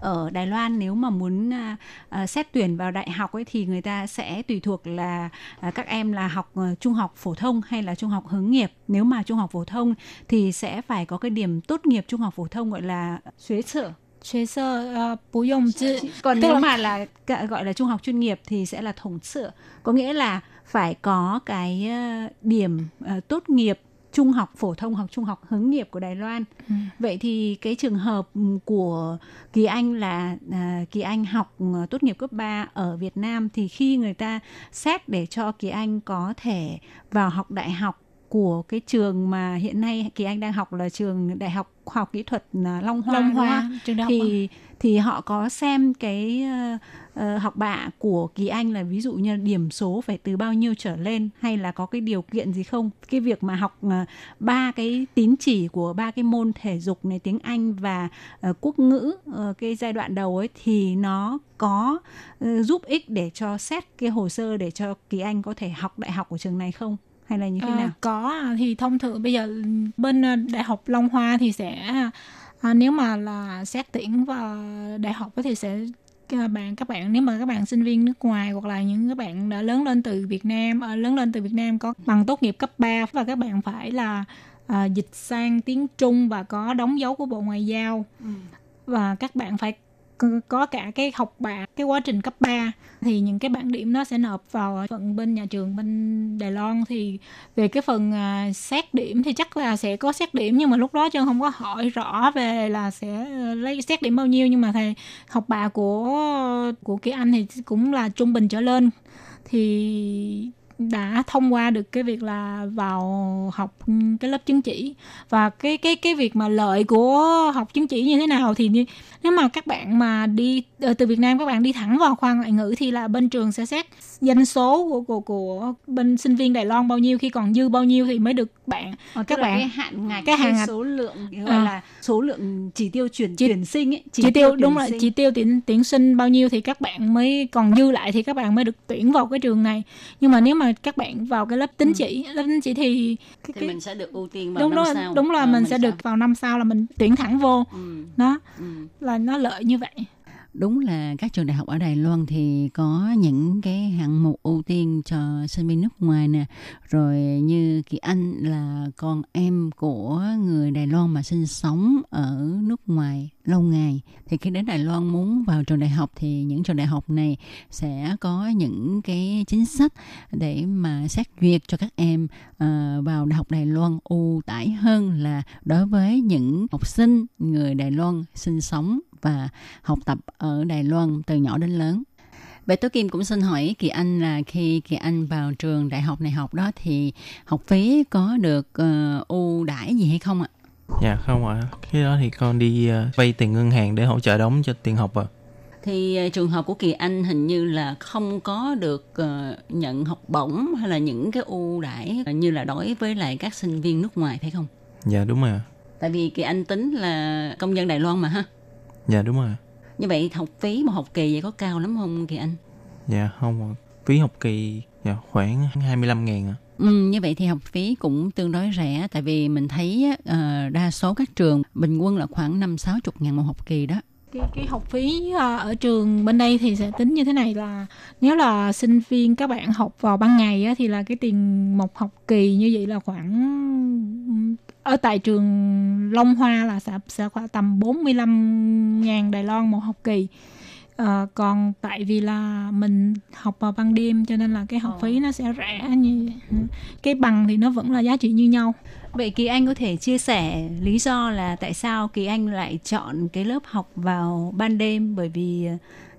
ở Đài Loan nếu mà muốn uh, uh, xét tuyển vào đại học ấy thì người ta sẽ tùy thuộc là uh, các em là học uh, trung học phổ thông hay là trung học hướng nghiệp. Nếu mà trung học phổ thông thì sẽ phải có cái điểm tốt nghiệp trung học phổ thông gọi là xuế sở 学社呃不用知 còn Tức nếu là- mà là cả- gọi là trung học chuyên nghiệp thì sẽ là thống sửa có nghĩa là phải có cái ờ, điểm ờ, tốt nghiệp trung học phổ thông hoặc trung học hướng nghiệp của Đài Loan Ừ. vậy thì cái trường hợp ừ, của Kỳ Anh là à, Kỳ Anh học ờ, tốt nghiệp cấp 3 ở Việt Nam thì khi người ta xét để cho Kỳ Anh có thể vào học đại học của cái trường mà hiện nay Kỳ Anh đang học là trường Đại học Khoa học Kỹ thuật à, Long Hoa Long? Hoa trường đại học thì thì họ có xem cái ờ, học bạ của Kỳ Anh là ví dụ như điểm số phải từ bao nhiêu trở lên hay là có cái điều kiện gì không? Cái việc mà học ờ, ba cái tín chỉ của ba cái môn thể dục này tiếng Anh và ờ, quốc ngữ ờ, cái giai đoạn đầu ấy thì nó có ờ, giúp ích để cho xét cái hồ sơ để cho Kỳ Anh có thể học đại học của trường này không hay là như thế nào? có à, thì thông thường bây giờ bên ờ, đại học Long Hoa thì sẽ à, nếu mà là xét tuyển vào đại học thì sẽ các bạn các bạn nếu mà các bạn sinh viên nước ngoài hoặc là những các bạn đã lớn lên từ Việt Nam ờ, lớn lên từ Việt Nam có bằng tốt nghiệp cấp 3 và các bạn phải là à, dịch sang tiếng Trung và có đóng dấu của Bộ Ngoại giao và các bạn phải có cả cái học bạ cái quá trình cấp 3 thì những cái bảng điểm nó sẽ nộp vào phần bên nhà trường bên Đài Loan. Thì về cái phần à, xét điểm thì chắc là sẽ có xét điểm nhưng mà lúc đó chân không có hỏi rõ về là sẽ ờ, lấy xét điểm bao nhiêu. Nhưng mà thầy học bạ của của cái anh thì cũng là trung bình trở lên. Thì đã thông qua được cái việc là vào học cái lớp chứng chỉ. Và cái cái cái việc mà lợi của học chứng chỉ như thế nào thì như, nếu mà các bạn mà đi ờ, từ Việt Nam các bạn đi thẳng vào khoa ngoại ngữ thì là bên trường sẽ xét danh số của của của bên sinh viên Đài Loan bao nhiêu khi còn dư bao nhiêu thì mới được bạn Ờ, các bạn cái hạn ngạch cái hạn ngạch- số lượng gọi À. là số lượng chỉ tiêu chuyển Chỉ- tuyển sinh ấy chỉ tiêu đúng tuyển là sinh. chỉ tiêu tuyển tuyển sinh bao nhiêu thì các bạn mới còn dư lại thì các bạn mới được tuyển vào cái trường này nhưng mà nếu mà các bạn vào cái lớp tín chỉ lớp tín chỉ thì cái, Thì cái, mình sẽ được ưu tiên vào đúng năm đúng sau. đúng là Ờ, mình sẽ sao? được vào năm sau là mình tuyển thẳng vô Ừ, đó ừ. là nó lợi như vậy Đúng là các trường đại học ở Đài Loan thì có những cái hạng mục ưu tiên cho sinh viên nước ngoài nè. Rồi như Kỳ Anh là con em của người Đài Loan mà sinh sống ở nước ngoài lâu ngày. Thì khi đến Đài Loan muốn vào trường đại học thì những trường đại học này sẽ có những cái chính sách để mà xét duyệt cho các em ờ, vào đại học Đài Loan ưu tải hơn là đối với những học sinh, người Đài Loan sinh sống và học tập ở Đài Loan từ nhỏ đến lớn. Vậy Tố Kim cũng xin hỏi Kỳ Anh là khi Kỳ Anh vào trường đại học này học đó thì học phí có được ờ, ưu đãi gì hay không ạ? Dạ không ạ. Khi đó thì con đi ờ, vay tiền ngân hàng để hỗ trợ đóng cho tiền học ạ. Thì ờ, trường hợp của Kỳ Anh hình như là không có được ờ, nhận học bổng hay là những cái ưu đãi như là đối với lại các sinh viên nước ngoài phải không? Dạ đúng rồi. Tại vì Kỳ Anh tính là công dân Đài Loan mà ha. Dạ đúng rồi. Như vậy học phí một học kỳ vậy có cao lắm không Kỳ Anh? Dạ không ạ. Phí học kỳ dạ, khoảng 25 ngàn ạ. Ừ, như vậy thì học phí cũng tương đối rẻ tại vì mình thấy uh, đa số các trường bình quân là khoảng năm sáu chục ngàn một học kỳ đó. Cái cái học phí ờ, ở trường bên đây thì sẽ tính như thế này là nếu là sinh viên các bạn học vào ban ngày á, thì là cái tiền một học kỳ như vậy là khoảng ừ, ở tại trường Long Hoa là sẽ sẽ khoảng tầm 45 ngàn Đài Loan một học kỳ à, còn tại vì là mình học vào ban đêm cho nên là cái học phí nó sẽ rẻ như cái bằng thì nó vẫn là giá trị như nhau. Vậy Kỳ Anh có thể chia sẻ lý do là tại sao Kỳ Anh lại chọn cái lớp học vào ban đêm? Bởi vì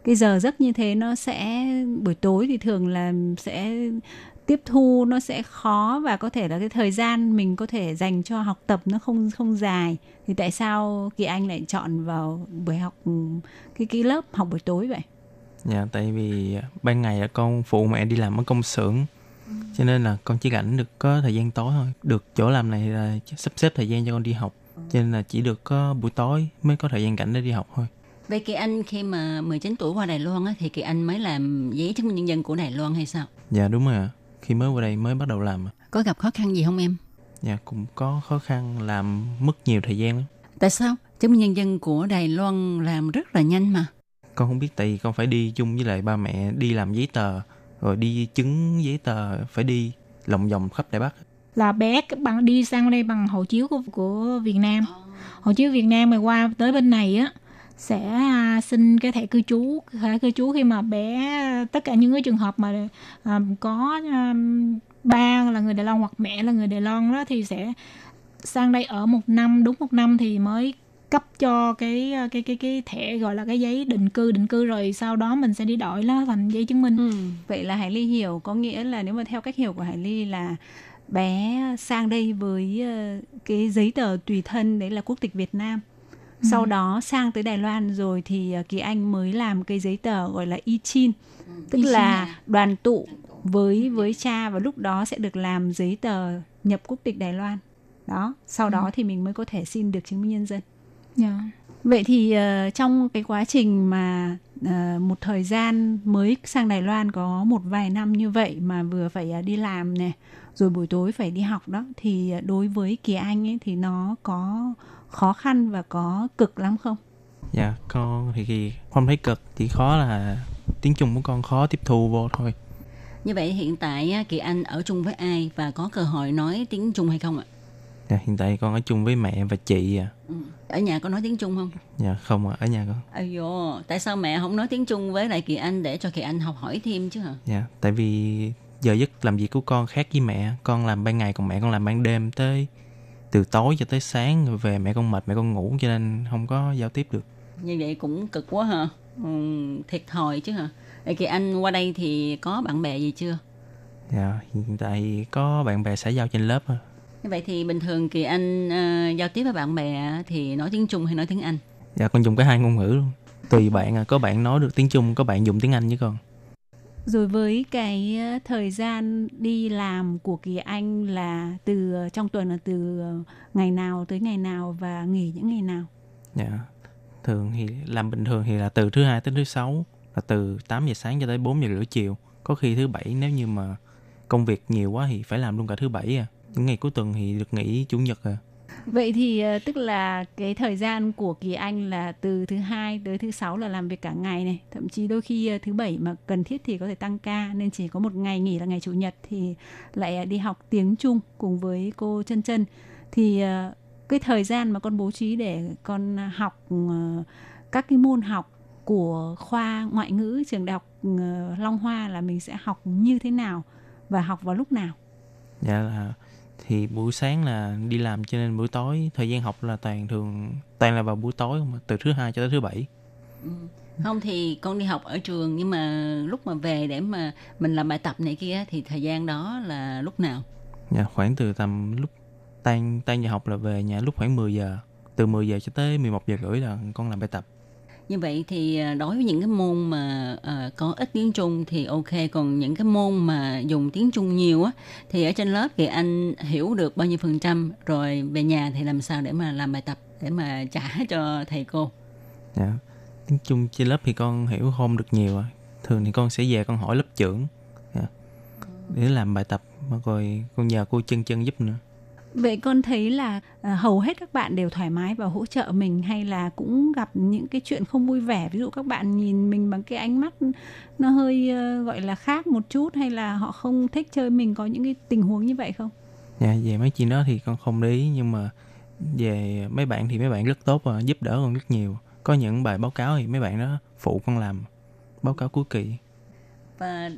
cái giờ giấc như thế nó sẽ buổi tối thì thường là sẽ tiếp thu nó sẽ khó và có thể là cái thời gian mình có thể dành cho học tập nó không không dài thì tại sao Kỳ Anh lại chọn vào buổi học cái cái lớp học buổi tối vậy? Dạ tại vì ban ngày con phụ mẹ đi làm ở công xưởng cho nên là con chỉ rảnh được có thời gian tối thôi được chỗ làm này là sắp xếp thời gian cho con đi học cho nên là chỉ được có buổi tối mới có thời gian rảnh để đi học thôi Vậy Kỳ Anh khi mà 19 tuổi qua Đài Loan á, thì Kỳ Anh mới làm giấy chứng minh nhân dân của Đài Loan hay sao? Dạ đúng rồi ạ. Khi mới qua đây mới bắt đầu làm. Có gặp khó khăn gì không em? Dạ cũng có khó khăn làm mất nhiều thời gian lắm. Tại sao? Chứng minh nhân dân của Đài Loan làm rất là nhanh mà. Con không biết tại vì con phải đi chung với lại ba mẹ đi làm giấy tờ rồi đi chứng giấy tờ phải đi lòng vòng khắp Đài Bắc là bé bằng đi sang đây bằng hộ chiếu của của Việt Nam hộ chiếu Việt Nam mà qua tới bên này á sẽ à, xin cái thẻ cư trú thẻ cư trú khi mà bé tất cả những cái trường hợp mà um, có um, ba là người Đài Loan hoặc mẹ là người Đài Loan đó thì sẽ sang đây ở một năm đúng một năm thì mới cấp cho cái cái cái cái thẻ gọi là cái giấy định cư định cư rồi sau đó mình sẽ đi đổi nó thành giấy chứng minh. Ừ. Vậy là Hải Ly hiểu có nghĩa là nếu mà theo cách hiểu của Hải Ly là bé sang đây với ờ, cái giấy tờ tùy thân đấy là quốc tịch Việt Nam. Ừ. Sau đó sang tới Đài Loan rồi thì ờ, Kỳ Anh mới làm cái giấy tờ gọi là y-chin, ừ. tức y là à? đoàn tụ với với cha và lúc đó sẽ được làm giấy tờ nhập quốc tịch Đài Loan. Đó, sau đó ừ. thì mình mới có thể xin được chứng minh nhân dân. Yeah. Dạ. Vậy thì uh, trong cái quá trình mà uh, một thời gian mới sang Đài Loan có một vài năm như vậy mà vừa phải uh, đi làm nè, rồi buổi tối phải đi học đó thì đối với Kỳ Anh ấy thì nó có khó khăn và có cực lắm không? Dạ, con thì không thấy cực, chỉ khó là tiếng Trung của con khó tiếp thu vô thôi. Như vậy hiện tại Kỳ Anh ở chung với ai và có cơ hội nói tiếng Trung hay không ạ? Dạ, hiện tại con ở chung với mẹ và chị à. Ừ. Ở nhà có nói tiếng Trung không? Dạ không ạ, à, ở nhà con. Ây dồ, tại sao mẹ không nói tiếng Trung với lại Kỳ Anh để cho Kỳ Anh học hỏi thêm chứ hả? Dạ, tại vì giờ giấc làm việc của con khác với mẹ. Con làm ban ngày còn mẹ con làm ban đêm tới từ tối cho tới sáng rồi về mẹ con mệt mẹ con ngủ cho nên không có giao tiếp được. Như vậy cũng cực quá hả? Ừ, thiệt thòi chứ hả? Vậy Kỳ Anh qua đây thì có bạn bè gì chưa? Dạ, hiện tại có bạn bè xã giao trên lớp như vậy thì bình thường Kỳ Anh uh, giao tiếp với bạn bè thì nói tiếng Trung hay nói tiếng Anh? Dạ con dùng cả hai ngôn ngữ luôn. Tùy bạn à, có bạn nói được tiếng Trung, có bạn dùng tiếng Anh với con. Rồi với cái ờ, thời gian đi làm của Kỳ Anh là từ ờ, trong tuần là từ ờ, ngày nào tới ngày nào và nghỉ những ngày nào? Dạ. Thường thì làm bình thường thì là từ thứ hai tới thứ sáu, là từ 8 giờ sáng cho tới 4 giờ rưỡi chiều. Có khi thứ bảy, nếu như mà công việc nhiều quá thì phải làm luôn cả thứ bảy à những ngày cuối tuần thì được nghỉ chủ nhật à Vậy thì ờ, tức là cái thời gian của Kỳ Anh là từ thứ hai tới thứ sáu là làm việc cả ngày này, thậm chí đôi khi ờ, thứ bảy mà cần thiết thì có thể tăng ca nên chỉ có một ngày nghỉ là ngày chủ nhật thì lại đi học tiếng Trung cùng với cô chân chân thì ờ, cái thời gian mà con bố trí để con học các cái môn học của khoa ngoại ngữ trường đại học Long Hoa là mình sẽ học như thế nào và học vào lúc nào? Dạ là thì buổi sáng là đi làm cho nên buổi tối thời gian học là toàn thường toàn là vào buổi tối không từ thứ hai cho tới thứ bảy. Ừ. không thì con đi học ở trường nhưng mà lúc mà về để mà mình làm bài tập này kia thì thời gian đó là lúc nào? Dạ khoảng từ tầm lúc tan tan giờ học là về nhà lúc khoảng 10 giờ. Từ 10 giờ cho tới 11 giờ rưỡi là con làm bài tập như vậy thì à, đối với những cái môn mà uh, có ít tiếng Trung thì ok còn những cái môn mà dùng tiếng Trung nhiều á thì ở trên lớp thì anh hiểu được bao nhiêu phần trăm rồi về nhà thì làm sao để mà làm bài tập để mà trả cho thầy cô dạ tiếng Trung trên lớp thì con hiểu không được nhiều à. thường thì con sẽ về con hỏi lớp trưởng dạ. để làm bài tập mà rồi con nhờ cô chân chân giúp nữa Vậy con thấy là à, hầu hết các bạn đều thoải mái và hỗ trợ mình hay là cũng gặp những cái chuyện không vui vẻ ví dụ các bạn nhìn mình bằng cái ánh mắt nó hơi uh, gọi là khác một chút hay là họ không thích chơi mình có những cái tình huống như vậy không? Dạ về mấy chuyện đó thì con không để ý nhưng mà về mấy bạn thì mấy bạn rất tốt và giúp đỡ con rất nhiều. Có những bài báo cáo thì mấy bạn đó phụ con làm báo cáo cuối kỳ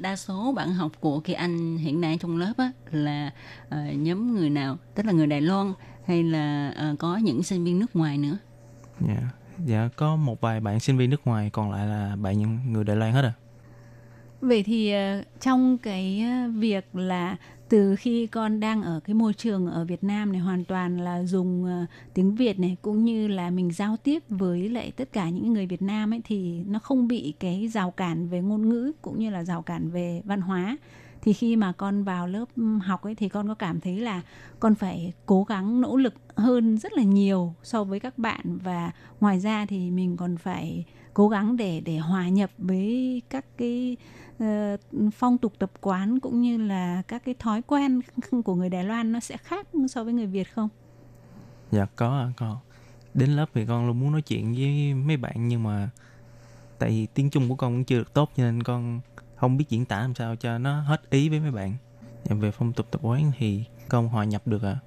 đa số bạn học của Kỳ Anh hiện nay trong lớp á, là uh, nhóm người nào? Tức là người Đài Loan hay là uh, có những sinh viên nước ngoài nữa? Dạ. Yeah. dạ có một vài bạn sinh viên nước ngoài còn lại là bạn những người Đài Loan hết à. Vậy thì uh, trong cái việc là từ khi con đang ở cái môi trường ở Việt Nam này, hoàn toàn là dùng ờ, tiếng Việt này, cũng như là mình giao tiếp với lại tất cả những người Việt Nam ấy, thì nó không bị cái rào cản về ngôn ngữ cũng như là rào cản về văn hóa. Thì khi mà con vào lớp ừ, học ấy, thì con có cảm thấy là con phải cố gắng nỗ lực hơn rất là nhiều so với các bạn. Và ngoài ra thì mình còn phải cố gắng để để hòa nhập với các cái phong tục tập quán cũng như là các cái thói quen của người Đài Loan nó sẽ khác so với người Việt không? Dạ có có. Đến lớp thì con luôn muốn nói chuyện với mấy bạn nhưng mà tại vì tiếng Trung của con cũng chưa được tốt cho nên con không biết diễn tả làm sao cho nó hết ý với mấy bạn. Dạ, về phong tục tập quán thì con hòa nhập được à.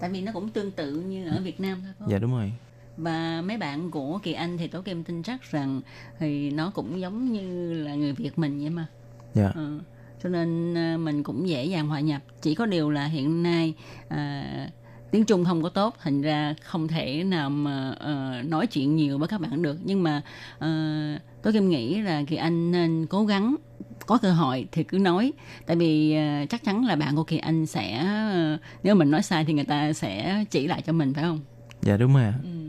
Tại vì nó cũng tương tự như ở Việt Nam thôi. Không? Dạ đúng rồi và mấy bạn của kỳ anh thì tố kim tin chắc rằng thì nó cũng giống như là người việt mình vậy mà dạ. ừ. cho nên ờ, mình cũng dễ dàng hòa nhập chỉ có điều là hiện nay à, tiếng trung không có tốt thành ra không thể nào mà uh, nói chuyện nhiều với các bạn được nhưng mà uh, tôi kim nghĩ là kỳ anh nên cố gắng có cơ hội thì cứ nói tại vì uh, chắc chắn là bạn của kỳ anh sẽ uh, nếu mình nói sai thì người ta sẽ chỉ lại cho mình phải không dạ đúng rồi ừ.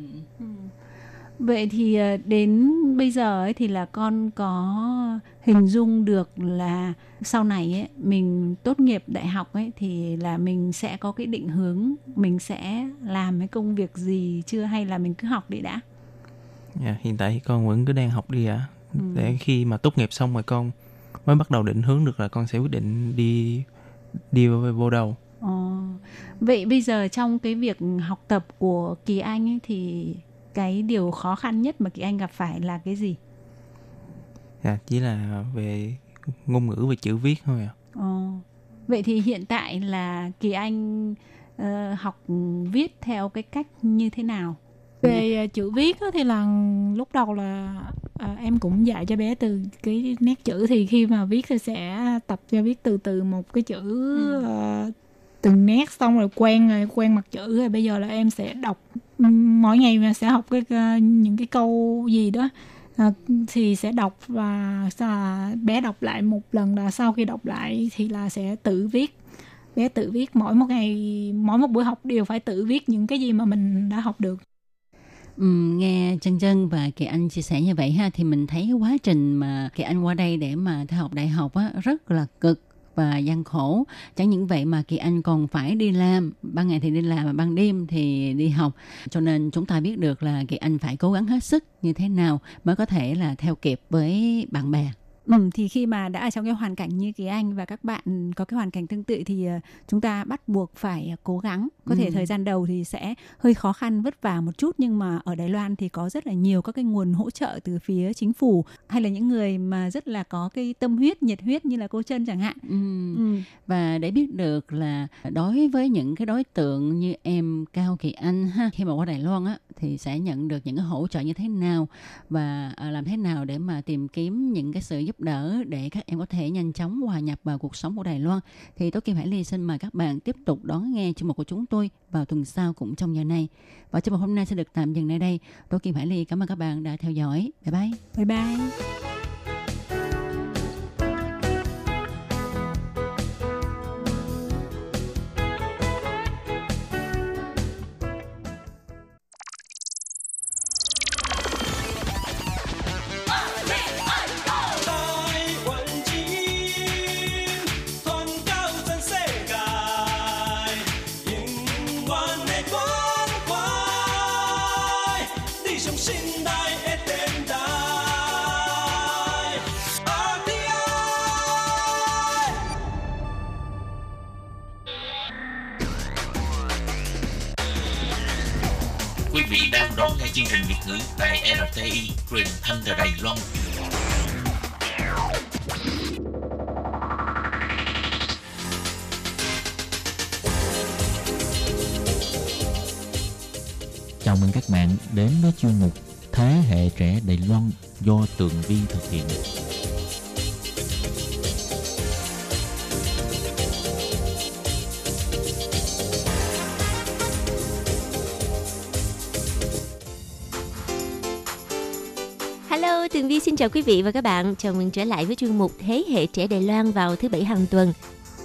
Vậy thì ờ, đến bây giờ ấy thì là con có hình dung được là sau này ấy mình tốt nghiệp đại học ấy thì là mình sẽ có cái định hướng mình sẽ làm cái công việc gì chưa hay là mình cứ học đi đã? Dạ, hiện tại con vẫn cứ đang học đi ạ. À. Ừ. Để khi mà tốt nghiệp xong rồi con mới bắt đầu định hướng được là con sẽ quyết định đi đi vô, vô đâu. Ờ. Vậy bây giờ trong cái việc học tập của Kỳ Anh ấy thì cái điều khó khăn nhất mà kỳ anh gặp phải là cái gì à, chỉ là về ngôn ngữ về chữ viết thôi à ờ. vậy thì hiện tại là kỳ anh uh, học viết theo cái cách như thế nào về uh, chữ viết thì là lúc đầu là uh, em cũng dạy cho bé từ cái nét chữ thì khi mà viết thì sẽ tập cho viết từ từ một cái chữ ừ. uh, từng nét xong rồi quen rồi quen mặt chữ rồi. Bây giờ là em sẽ đọc mỗi ngày mà sẽ học cái những cái câu gì đó. À, thì sẽ đọc và à, bé đọc lại một lần là sau khi đọc lại thì là sẽ tự viết. Bé tự viết mỗi một ngày mỗi một buổi học đều phải tự viết những cái gì mà mình đã học được. Ừ, nghe chân chân và kỳ anh chia sẻ như vậy ha thì mình thấy cái quá trình mà kỳ anh qua đây để mà theo học đại học á rất là cực và gian khổ. Chẳng những vậy mà kỳ anh còn phải đi làm. Ban ngày thì đi làm và ban đêm thì đi học. Cho nên chúng ta biết được là kỳ anh phải cố gắng hết sức như thế nào mới có thể là theo kịp với bạn bè. Ừ, thì khi mà đã ở trong cái hoàn cảnh như kỳ anh và các bạn có cái hoàn cảnh tương tự thì ờ, chúng ta bắt buộc phải cố gắng có ừ. thể thời gian đầu thì sẽ hơi khó khăn vất vả một chút nhưng mà ở Đài Loan thì có rất là nhiều các cái nguồn hỗ trợ từ phía chính phủ hay là những người mà rất là có cái tâm huyết nhiệt huyết như là cô chân chẳng hạn ừ. Ừ. và để biết được là đối với những cái đối tượng như em Cao Kỳ Anh ha khi mà qua Đài Loan á thì sẽ nhận được những cái hỗ trợ như thế nào và à, làm thế nào để mà tìm kiếm những cái sự giúp đỡ để các em có thể nhanh chóng hòa nhập vào cuộc sống của Đài Loan. Thì tôi Kim Hải Ly xin mời các bạn tiếp tục đón nghe chương mục của chúng tôi vào tuần sau cũng trong giờ này. Và chương mục hôm nay sẽ được tạm dừng nơi đây. Tôi Kim Hải Ly cảm ơn các bạn đã theo dõi. Bye bye. Bye bye. Tại RTI truyền thanh từ Đài Loan. Chào xin chào quý vị và các bạn. Chào mừng trở lại với chuyên mục Thế hệ trẻ Đài Loan vào thứ bảy hàng tuần.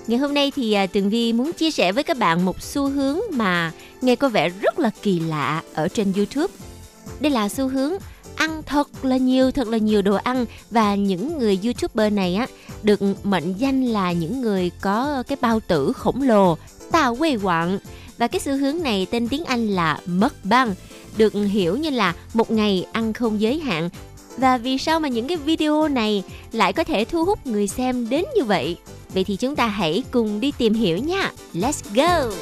Ngày hôm nay thì à, Tường Vi muốn chia sẻ với các bạn một xu hướng mà nghe có vẻ rất là kỳ lạ ở trên YouTube. Đây là xu hướng ăn thật là nhiều, thật là nhiều đồ ăn và những người YouTuber này á được mệnh danh là những người có cái bao tử khổng lồ, tào quê quặng. Và cái xu hướng này tên tiếng Anh là mukbang, được hiểu như là một ngày ăn không giới hạn và vì sao mà những cái video này lại có thể thu hút người xem đến như vậy? Vậy thì chúng ta hãy cùng đi tìm hiểu nha. Let's go!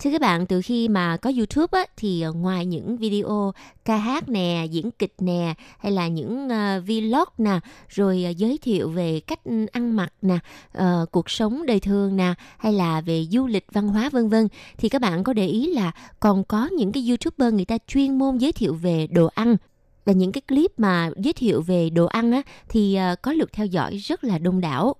Thưa các bạn, từ khi mà có YouTube á, thì ờ, ngoài những video ca hát nè, diễn kịch nè, hay là những uh, vlog nè, rồi uh, giới thiệu về cách ừ, ăn mặc nè, uh, cuộc sống đời thường nè, hay là về du lịch văn hóa vân vân, thì các bạn có để ý là còn có những cái YouTuber người ta chuyên môn giới thiệu về đồ ăn. Và những cái clip mà giới thiệu về đồ ăn á, thì uh, có lượt theo dõi rất là đông đảo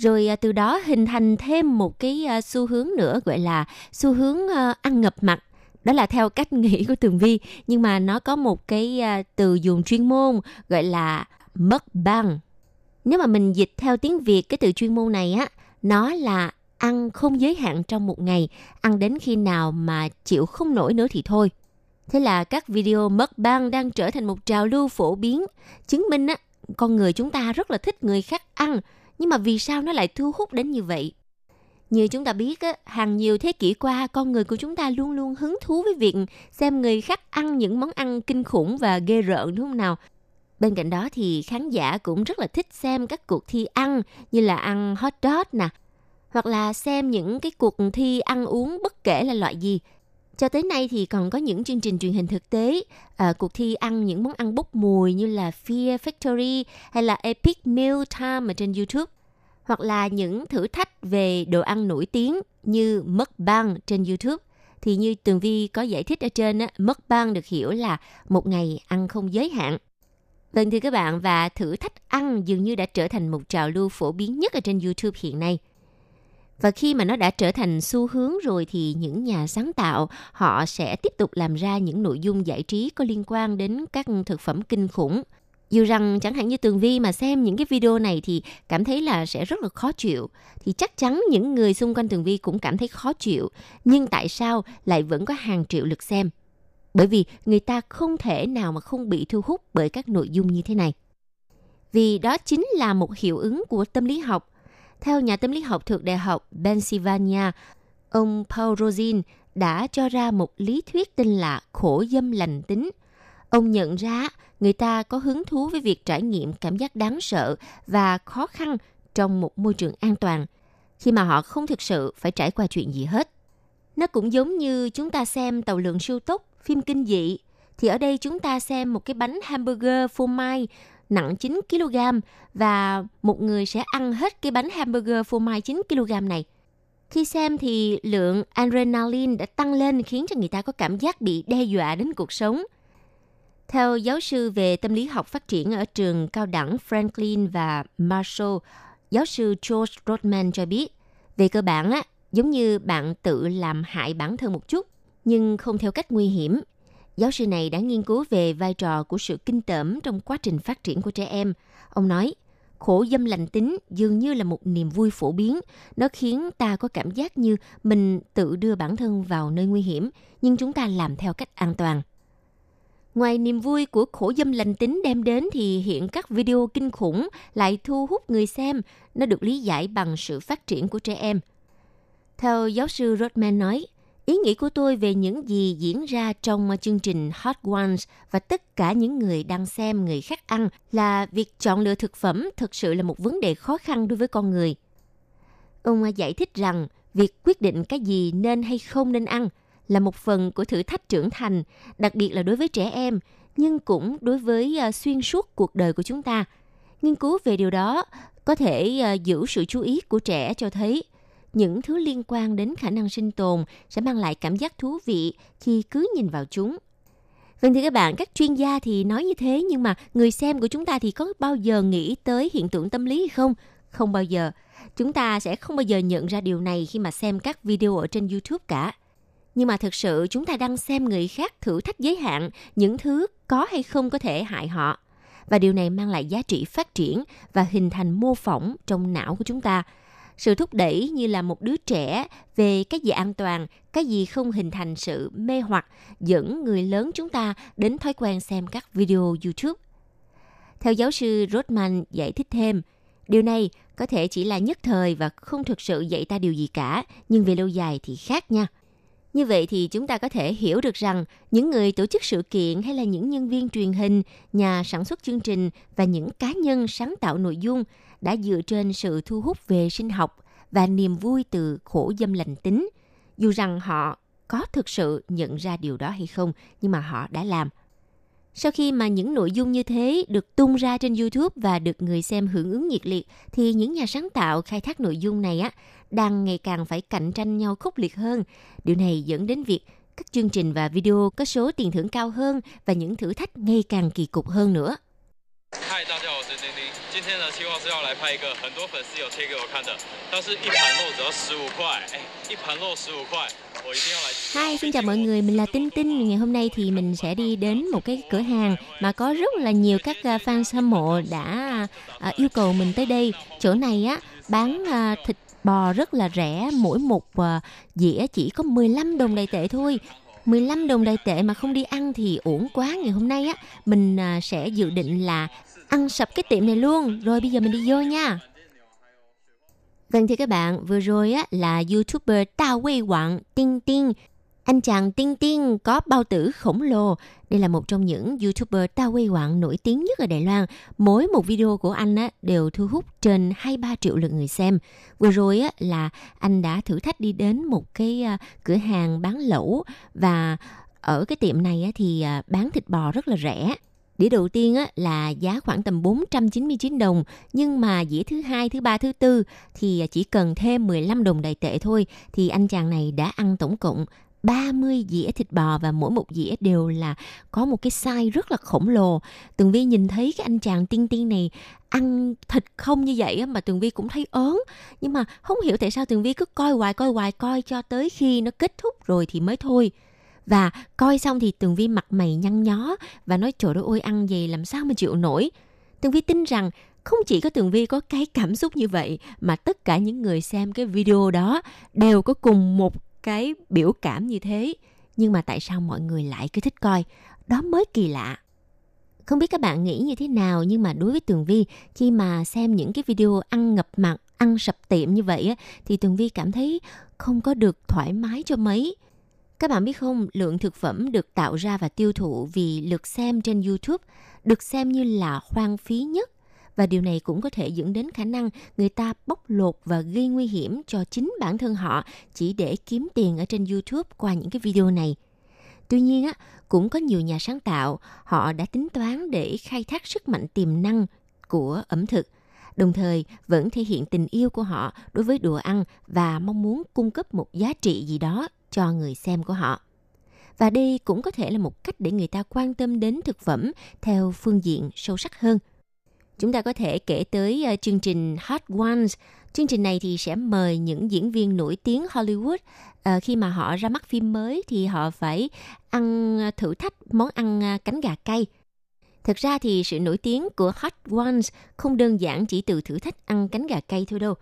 rồi à, từ đó hình thành thêm một cái à, xu hướng nữa, gọi là xu hướng à, ăn ngập mặt đó là theo cách nghĩ của tường vi, nhưng mà nó có một cái từ dùng chuyên môn gọi là mất băng. Nếu mà mình dịch theo tiếng việt cái từ chuyên môn này á, nó là ăn không giới hạn trong một ngày, ăn đến khi nào mà chịu không nổi nữa thì thôi. Thế là các video mất băng đang trở thành một trào lưu phổ biến, chứng minh á, con người chúng ta rất là thích người khác ăn nhưng mà vì sao nó lại thu hút đến như vậy? Như chúng ta biết, hàng nhiều thế kỷ qua, con người của chúng ta luôn luôn hứng thú với việc xem người khác ăn những món ăn kinh khủng và ghê rợn đúng không nào? Bên cạnh đó thì khán giả cũng rất là thích xem các cuộc thi ăn như là ăn hot dog nè, hoặc là xem những cái cuộc thi ăn uống bất kể là loại gì. Cho tới nay thì còn có những chương trình truyền hình thực tế, à, cuộc thi ăn những món ăn bốc mùi như là Fear Factory hay là Epic Meal Time ở trên YouTube. Hoặc là những thử thách về đồ ăn nổi tiếng như mukbang trên YouTube. Thì như Tường Vi có giải thích ở trên, á, mukbang được hiểu là một ngày ăn không giới hạn. Vâng thưa các bạn, và thử thách ăn dường như đã trở thành một trào lưu phổ biến nhất ở trên YouTube hiện nay – và khi mà nó đã trở thành xu hướng rồi thì những nhà sáng tạo, họ sẽ tiếp tục làm ra những nội dung giải trí có liên quan đến các thực phẩm kinh khủng. Dù rằng chẳng hạn như tường vi mà xem những cái video này thì cảm thấy là sẽ rất là khó chịu. Thì chắc chắn những người xung quanh tường vi cũng cảm thấy khó chịu. Nhưng tại sao lại vẫn có hàng triệu lượt xem? Bởi vì người ta không thể nào mà không bị thu hút bởi các nội dung như thế này. Vì đó chính là một hiệu ứng của tâm lý học theo nhà tâm lý học thuộc Đại học Pennsylvania, ông Paul Rosin đã cho ra một lý thuyết tên là khổ dâm lành tính. Ông nhận ra người ta có hứng thú với việc trải nghiệm cảm giác đáng sợ và khó khăn trong một môi trường an toàn khi mà họ không thực sự phải trải qua chuyện gì hết. Nó cũng giống như chúng ta xem tàu lượng siêu tốc, phim kinh dị, thì ở đây chúng ta xem một cái bánh hamburger phô mai nặng 9 kg và một người sẽ ăn hết cái bánh hamburger phô mai 9 kg này. Khi xem thì lượng adrenaline đã tăng lên khiến cho người ta có cảm giác bị đe dọa đến cuộc sống. Theo giáo sư về tâm lý học phát triển ở trường cao đẳng Franklin và Marshall, giáo sư George Rodman cho biết, về cơ bản á, giống như bạn tự làm hại bản thân một chút, nhưng không theo cách nguy hiểm Giáo sư này đã nghiên cứu về vai trò của sự kinh tởm trong quá trình phát triển của trẻ em. Ông nói, khổ dâm lành tính dường như là một niềm vui phổ biến. Nó khiến ta có cảm giác như mình tự đưa bản thân vào nơi nguy hiểm, nhưng chúng ta làm theo cách an toàn. Ngoài niềm vui của khổ dâm lành tính đem đến thì hiện các video kinh khủng lại thu hút người xem. Nó được lý giải bằng sự phát triển của trẻ em. Theo giáo sư Rodman nói, Ý nghĩ của tôi về những gì diễn ra trong chương trình Hot Ones và tất cả những người đang xem người khác ăn là việc chọn lựa thực phẩm thực sự là một vấn đề khó khăn đối với con người. Ông giải thích rằng việc quyết định cái gì nên hay không nên ăn là một phần của thử thách trưởng thành, đặc biệt là đối với trẻ em, nhưng cũng đối với ờ, xuyên suốt cuộc đời của chúng ta. Nghiên cứu về điều đó có thể ờ, giữ sự chú ý của trẻ cho thấy những thứ liên quan đến khả năng sinh tồn sẽ mang lại cảm giác thú vị khi cứ nhìn vào chúng. Vâng thưa các bạn, các chuyên gia thì nói như thế nhưng mà người xem của chúng ta thì có bao giờ nghĩ tới hiện tượng tâm lý hay không? Không bao giờ. Chúng ta sẽ không bao giờ nhận ra điều này khi mà xem các video ở trên YouTube cả. Nhưng mà thực sự chúng ta đang xem người khác thử thách giới hạn những thứ có hay không có thể hại họ. Và điều này mang lại giá trị phát triển và hình thành mô phỏng trong não của chúng ta – sự thúc đẩy như là một đứa trẻ về cái gì an toàn, cái gì không hình thành sự mê hoặc dẫn người lớn chúng ta đến thói quen xem các video YouTube. Theo giáo sư Rodman giải thích thêm, điều này có thể chỉ là nhất thời và không thực sự dạy ta điều gì cả, nhưng về lâu dài thì khác nha. Như vậy thì chúng ta có thể hiểu được rằng những người tổ chức sự kiện hay là những nhân viên truyền hình, nhà sản xuất chương trình và những cá nhân sáng tạo nội dung đã dựa trên sự thu hút về sinh học và niềm vui từ khổ dâm lành tính. Dù rằng họ có thực sự nhận ra điều đó hay không, nhưng mà họ đã làm. Sau khi mà những nội dung như thế được tung ra trên YouTube và được người xem hưởng ứng nhiệt liệt, thì những nhà sáng tạo khai thác nội dung này á đang ngày càng phải cạnh tranh nhau khốc liệt hơn. Điều này dẫn đến việc các chương trình và video có số tiền thưởng cao hơn và những thử thách ngày càng kỳ cục hơn nữa. Hi, 计划是要来拍一个很多粉丝有贴给我看的，它是一盘肉只要十五块，哎，一盘肉十五块，我一定要来。Hi, xin chào mọi người, mình là Tinh Tinh. Ngày hôm nay thì mình sẽ đi đến một cái cửa hàng mà có rất là nhiều các fan hâm mộ đã uh, yêu cầu mình tới đây. Chỗ này á bán uh, thịt bò rất là rẻ, mỗi một uh, dĩa chỉ có 15 đồng đại tệ thôi. 15 đồng đại tệ mà không đi ăn thì uổng quá. Ngày hôm nay á, mình à, sẽ dự định là ăn sập cái tiệm này luôn. Rồi bây giờ mình đi vô nha. Vâng thưa các bạn, vừa rồi á là YouTuber Tao Wei Quảng Tinh Tinh anh chàng Tinh Tinh có bao tử khổng lồ. Đây là một trong những YouTuber Tao quay quạng nổi tiếng nhất ở Đài Loan. Mỗi một video của anh á, đều thu hút trên 2-3 triệu lượt người xem. Vừa rồi á, là anh đã thử thách đi đến một cái à, cửa hàng bán lẩu và ở cái tiệm này á, thì à, bán thịt bò rất là rẻ. Đĩa đầu tiên á, là giá khoảng tầm 499 đồng, nhưng mà dĩa thứ hai, thứ ba, thứ tư thì chỉ cần thêm 15 đồng đại tệ thôi thì anh chàng này đã ăn tổng cộng 30 dĩa thịt bò và mỗi một dĩa đều là có một cái size rất là khổng lồ. Tường Vi nhìn thấy cái anh chàng tiên tiên này ăn thịt không như vậy mà Tường Vi cũng thấy ớn. Nhưng mà không hiểu tại sao Tường Vi cứ coi hoài coi hoài, coi cho tới khi nó kết thúc rồi thì mới thôi. Và coi xong thì Tường Vi mặt mày nhăn nhó và nói, trời đất ơi, ăn gì làm sao mà chịu nổi. Tường Vi tin rằng không chỉ có Tường Vi có cái cảm xúc như vậy, mà tất cả những người xem cái video đó đều có cùng một cái biểu cảm như thế. Nhưng mà tại sao mọi người lại cứ thích coi? Đó mới kỳ lạ. Không biết các bạn nghĩ như thế nào nhưng mà đối với tường vi khi mà xem những cái video ăn ngập mặt ăn sập tiệm như vậy á, thì tường vi cảm thấy không có được thoải mái cho mấy. Các bạn biết không lượng thực phẩm được tạo ra và tiêu thụ vì lượt xem trên youtube được xem như là hoang phí nhất và điều này cũng có thể dẫn đến khả năng người ta bóc lột và gây nguy hiểm cho chính bản thân họ chỉ để kiếm tiền ở trên YouTube qua những cái video này. Tuy nhiên á, cũng có nhiều nhà sáng tạo họ đã tính toán để khai thác sức mạnh tiềm năng của ẩm thực đồng thời vẫn thể hiện tình yêu của họ đối với đồ ăn và mong muốn cung cấp một giá trị gì đó cho người xem của họ. Và đây cũng có thể là một cách để người ta quan tâm đến thực phẩm theo phương diện sâu sắc hơn. Chúng ta có thể kể tới uh, chương trình Hot Ones. Chương trình này thì sẽ mời những diễn viên nổi tiếng Hollywood uh, khi mà họ ra mắt phim mới thì họ phải ăn uh, thử thách món ăn uh, cánh gà cay. Thực ra thì sự nổi tiếng của Hot Ones không đơn giản chỉ từ thử thách ăn cánh gà cay thôi đâu.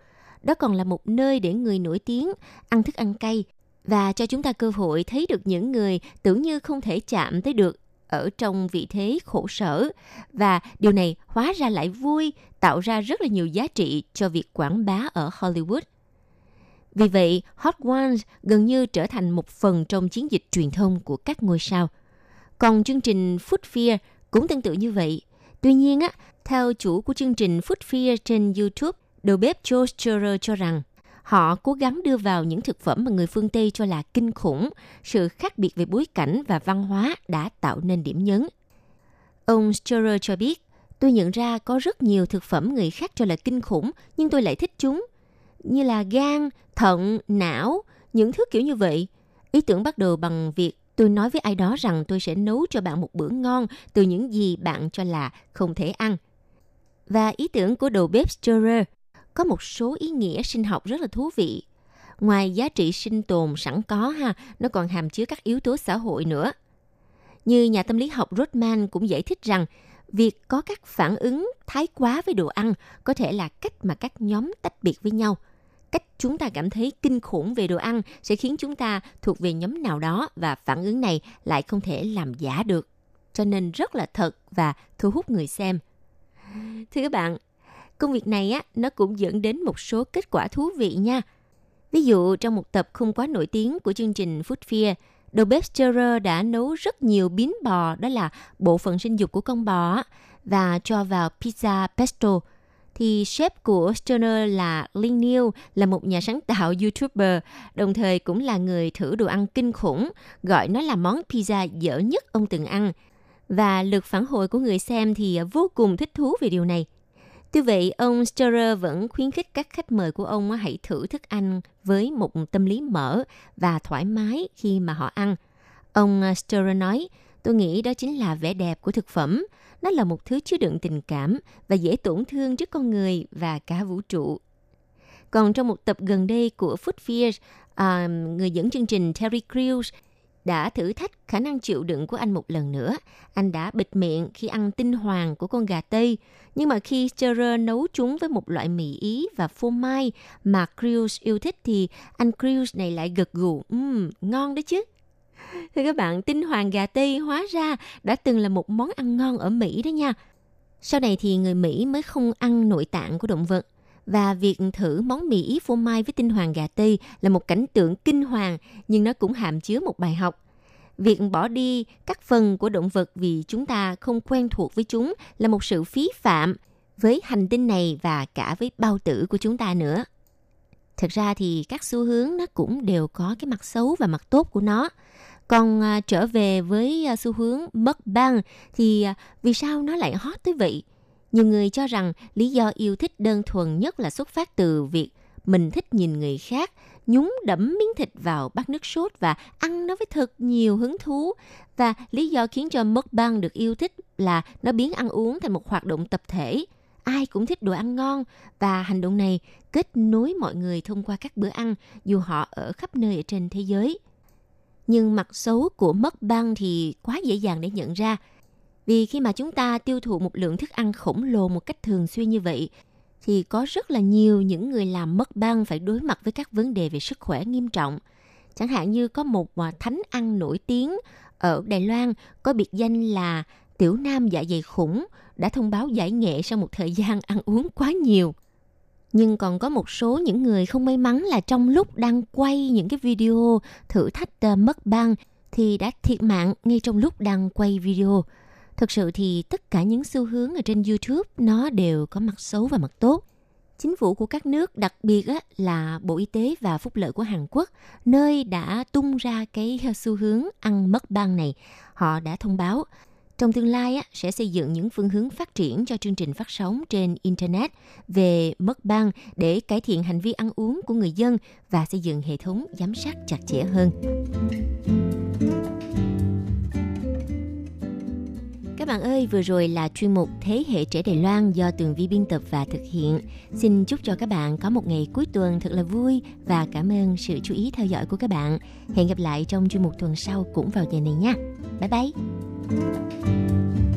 Đó còn là một nơi để người nổi tiếng ăn thức ăn cay và cho chúng ta cơ hội thấy được những người tưởng như không thể chạm tới được ở trong vị thế khổ sở và điều này hóa ra lại vui, tạo ra rất là nhiều giá trị cho việc quảng bá ở Hollywood. Vì vậy, Hot Ones gần như trở thành một phần trong chiến dịch truyền thông của các ngôi sao. Còn chương trình Food Fear cũng tương tự như vậy. Tuy nhiên, á, theo chủ của chương trình Food Fear trên YouTube, đầu bếp Joe Scherer cho rằng Họ cố gắng đưa vào những thực phẩm mà người phương Tây cho là kinh khủng, sự khác biệt về bối cảnh và văn hóa đã tạo nên điểm nhấn. Ông Scherer cho biết, tôi nhận ra có rất nhiều thực phẩm người khác cho là kinh khủng, nhưng tôi lại thích chúng. Như là gan, thận, não, những thứ kiểu như vậy. Ý tưởng bắt đầu bằng việc tôi nói với ai đó rằng tôi sẽ nấu cho bạn một bữa ngon từ những gì bạn cho là không thể ăn. Và ý tưởng của đầu bếp Scherer có một số ý nghĩa sinh học rất là thú vị. Ngoài giá trị sinh tồn sẵn có ha, nó còn hàm chứa các yếu tố xã hội nữa. Như nhà tâm lý học Rodman cũng giải thích rằng việc có các phản ứng thái quá với đồ ăn có thể là cách mà các nhóm tách biệt với nhau. Cách chúng ta cảm thấy kinh khủng về đồ ăn sẽ khiến chúng ta thuộc về nhóm nào đó và phản ứng này lại không thể làm giả được. Cho nên rất là thật và thu hút người xem. Thưa các bạn, công việc này á nó cũng dẫn đến một số kết quả thú vị nha. Ví dụ trong một tập không quá nổi tiếng của chương trình Food Fear, đầu bếp Scherer đã nấu rất nhiều biến bò, đó là bộ phận sinh dục của con bò và cho vào pizza pesto. Thì chef của Stirrer là Lin Neal là một nhà sáng tạo YouTuber, đồng thời cũng là người thử đồ ăn kinh khủng, gọi nó là món pizza dở nhất ông từng ăn. Và lượt phản hồi của người xem thì vô cùng thích thú về điều này. Tuy vậy, ông Stirrer vẫn khuyến khích các khách mời của ông hãy thử thức ăn với một tâm lý mở và thoải mái khi mà họ ăn. Ông à, Stirrer nói, tôi nghĩ đó chính là vẻ đẹp của thực phẩm. Nó là một thứ chứa đựng tình cảm và dễ tổn thương trước con người và cả vũ trụ. Còn trong một tập gần đây của Food Fears, à, người dẫn chương trình Terry Crews đã thử thách khả năng chịu đựng của anh một lần nữa. Anh đã bịt miệng khi ăn tinh hoàng của con gà Tây, nhưng mà khi Stirrer nấu chúng với một loại mì Ý và phô mai mà Crews yêu thích thì anh Crews này lại gật gù, um, ngon đấy chứ. Thưa các bạn, tinh hoàng gà Tây hóa ra đã từng là một món ăn ngon ở Mỹ đó nha. Sau này thì người Mỹ mới không ăn nội tạng của động vật và việc thử món mì ý phô mai với tinh hoàng gà tây là một cảnh tượng kinh hoàng nhưng nó cũng hàm chứa một bài học. Việc bỏ đi các phần của động vật vì chúng ta không quen thuộc với chúng là một sự phí phạm với hành tinh này và cả với bao tử của chúng ta nữa. Thực ra thì các xu hướng nó cũng đều có cái mặt xấu và mặt tốt của nó. Còn à, trở về với à, xu hướng mất băng thì à, vì sao nó lại hot tới vậy? Nhiều người cho rằng lý do yêu thích đơn thuần nhất là xuất phát từ việc mình thích nhìn người khác, nhúng đẫm miếng thịt vào bát nước sốt và ăn nó với thật nhiều hứng thú. Và lý do khiến cho mất băng được yêu thích là nó biến ăn uống thành một hoạt động tập thể. Ai cũng thích đồ ăn ngon và hành động này kết nối mọi người thông qua các bữa ăn, dù họ ở khắp nơi ở trên thế giới. Nhưng mặt xấu của mất băng thì quá dễ dàng để nhận ra – vì khi mà chúng ta tiêu thụ một lượng thức ăn khổng lồ một cách thường xuyên như vậy, thì có rất là nhiều những người làm mất băng phải đối mặt với các vấn đề về sức khỏe nghiêm trọng. Chẳng hạn như có một à, thánh ăn nổi tiếng ở Đài Loan có biệt danh là Tiểu Nam dạ dày khủng đã thông báo giải nghệ sau một thời gian ăn uống quá nhiều. Nhưng còn có một số những người không may mắn là trong lúc đang quay những cái video thử thách à, mất băng thì đã thiệt mạng ngay trong lúc đang quay video. Thực sự thì tất cả những xu hướng ở trên YouTube nó đều có mặt xấu và mặt tốt. Chính phủ của các nước, đặc biệt là Bộ Y tế và Phúc lợi của Hàn Quốc, nơi đã tung ra cái xu hướng ăn mất băng này, họ đã thông báo trong tương lai sẽ xây dựng những phương hướng phát triển cho chương trình phát sóng trên Internet về mất băng để cải thiện hành vi ăn uống của người dân và xây dựng hệ thống giám sát chặt chẽ hơn. Các bạn ơi, vừa rồi là chuyên mục Thế hệ trẻ Đài Loan do Tường Vi biên tập và thực hiện. Xin chúc cho các bạn có một ngày cuối tuần thật là vui và cảm ơn sự chú ý theo dõi của các bạn. Hẹn gặp lại trong chuyên mục tuần sau cũng vào giờ này nha. Bye bye!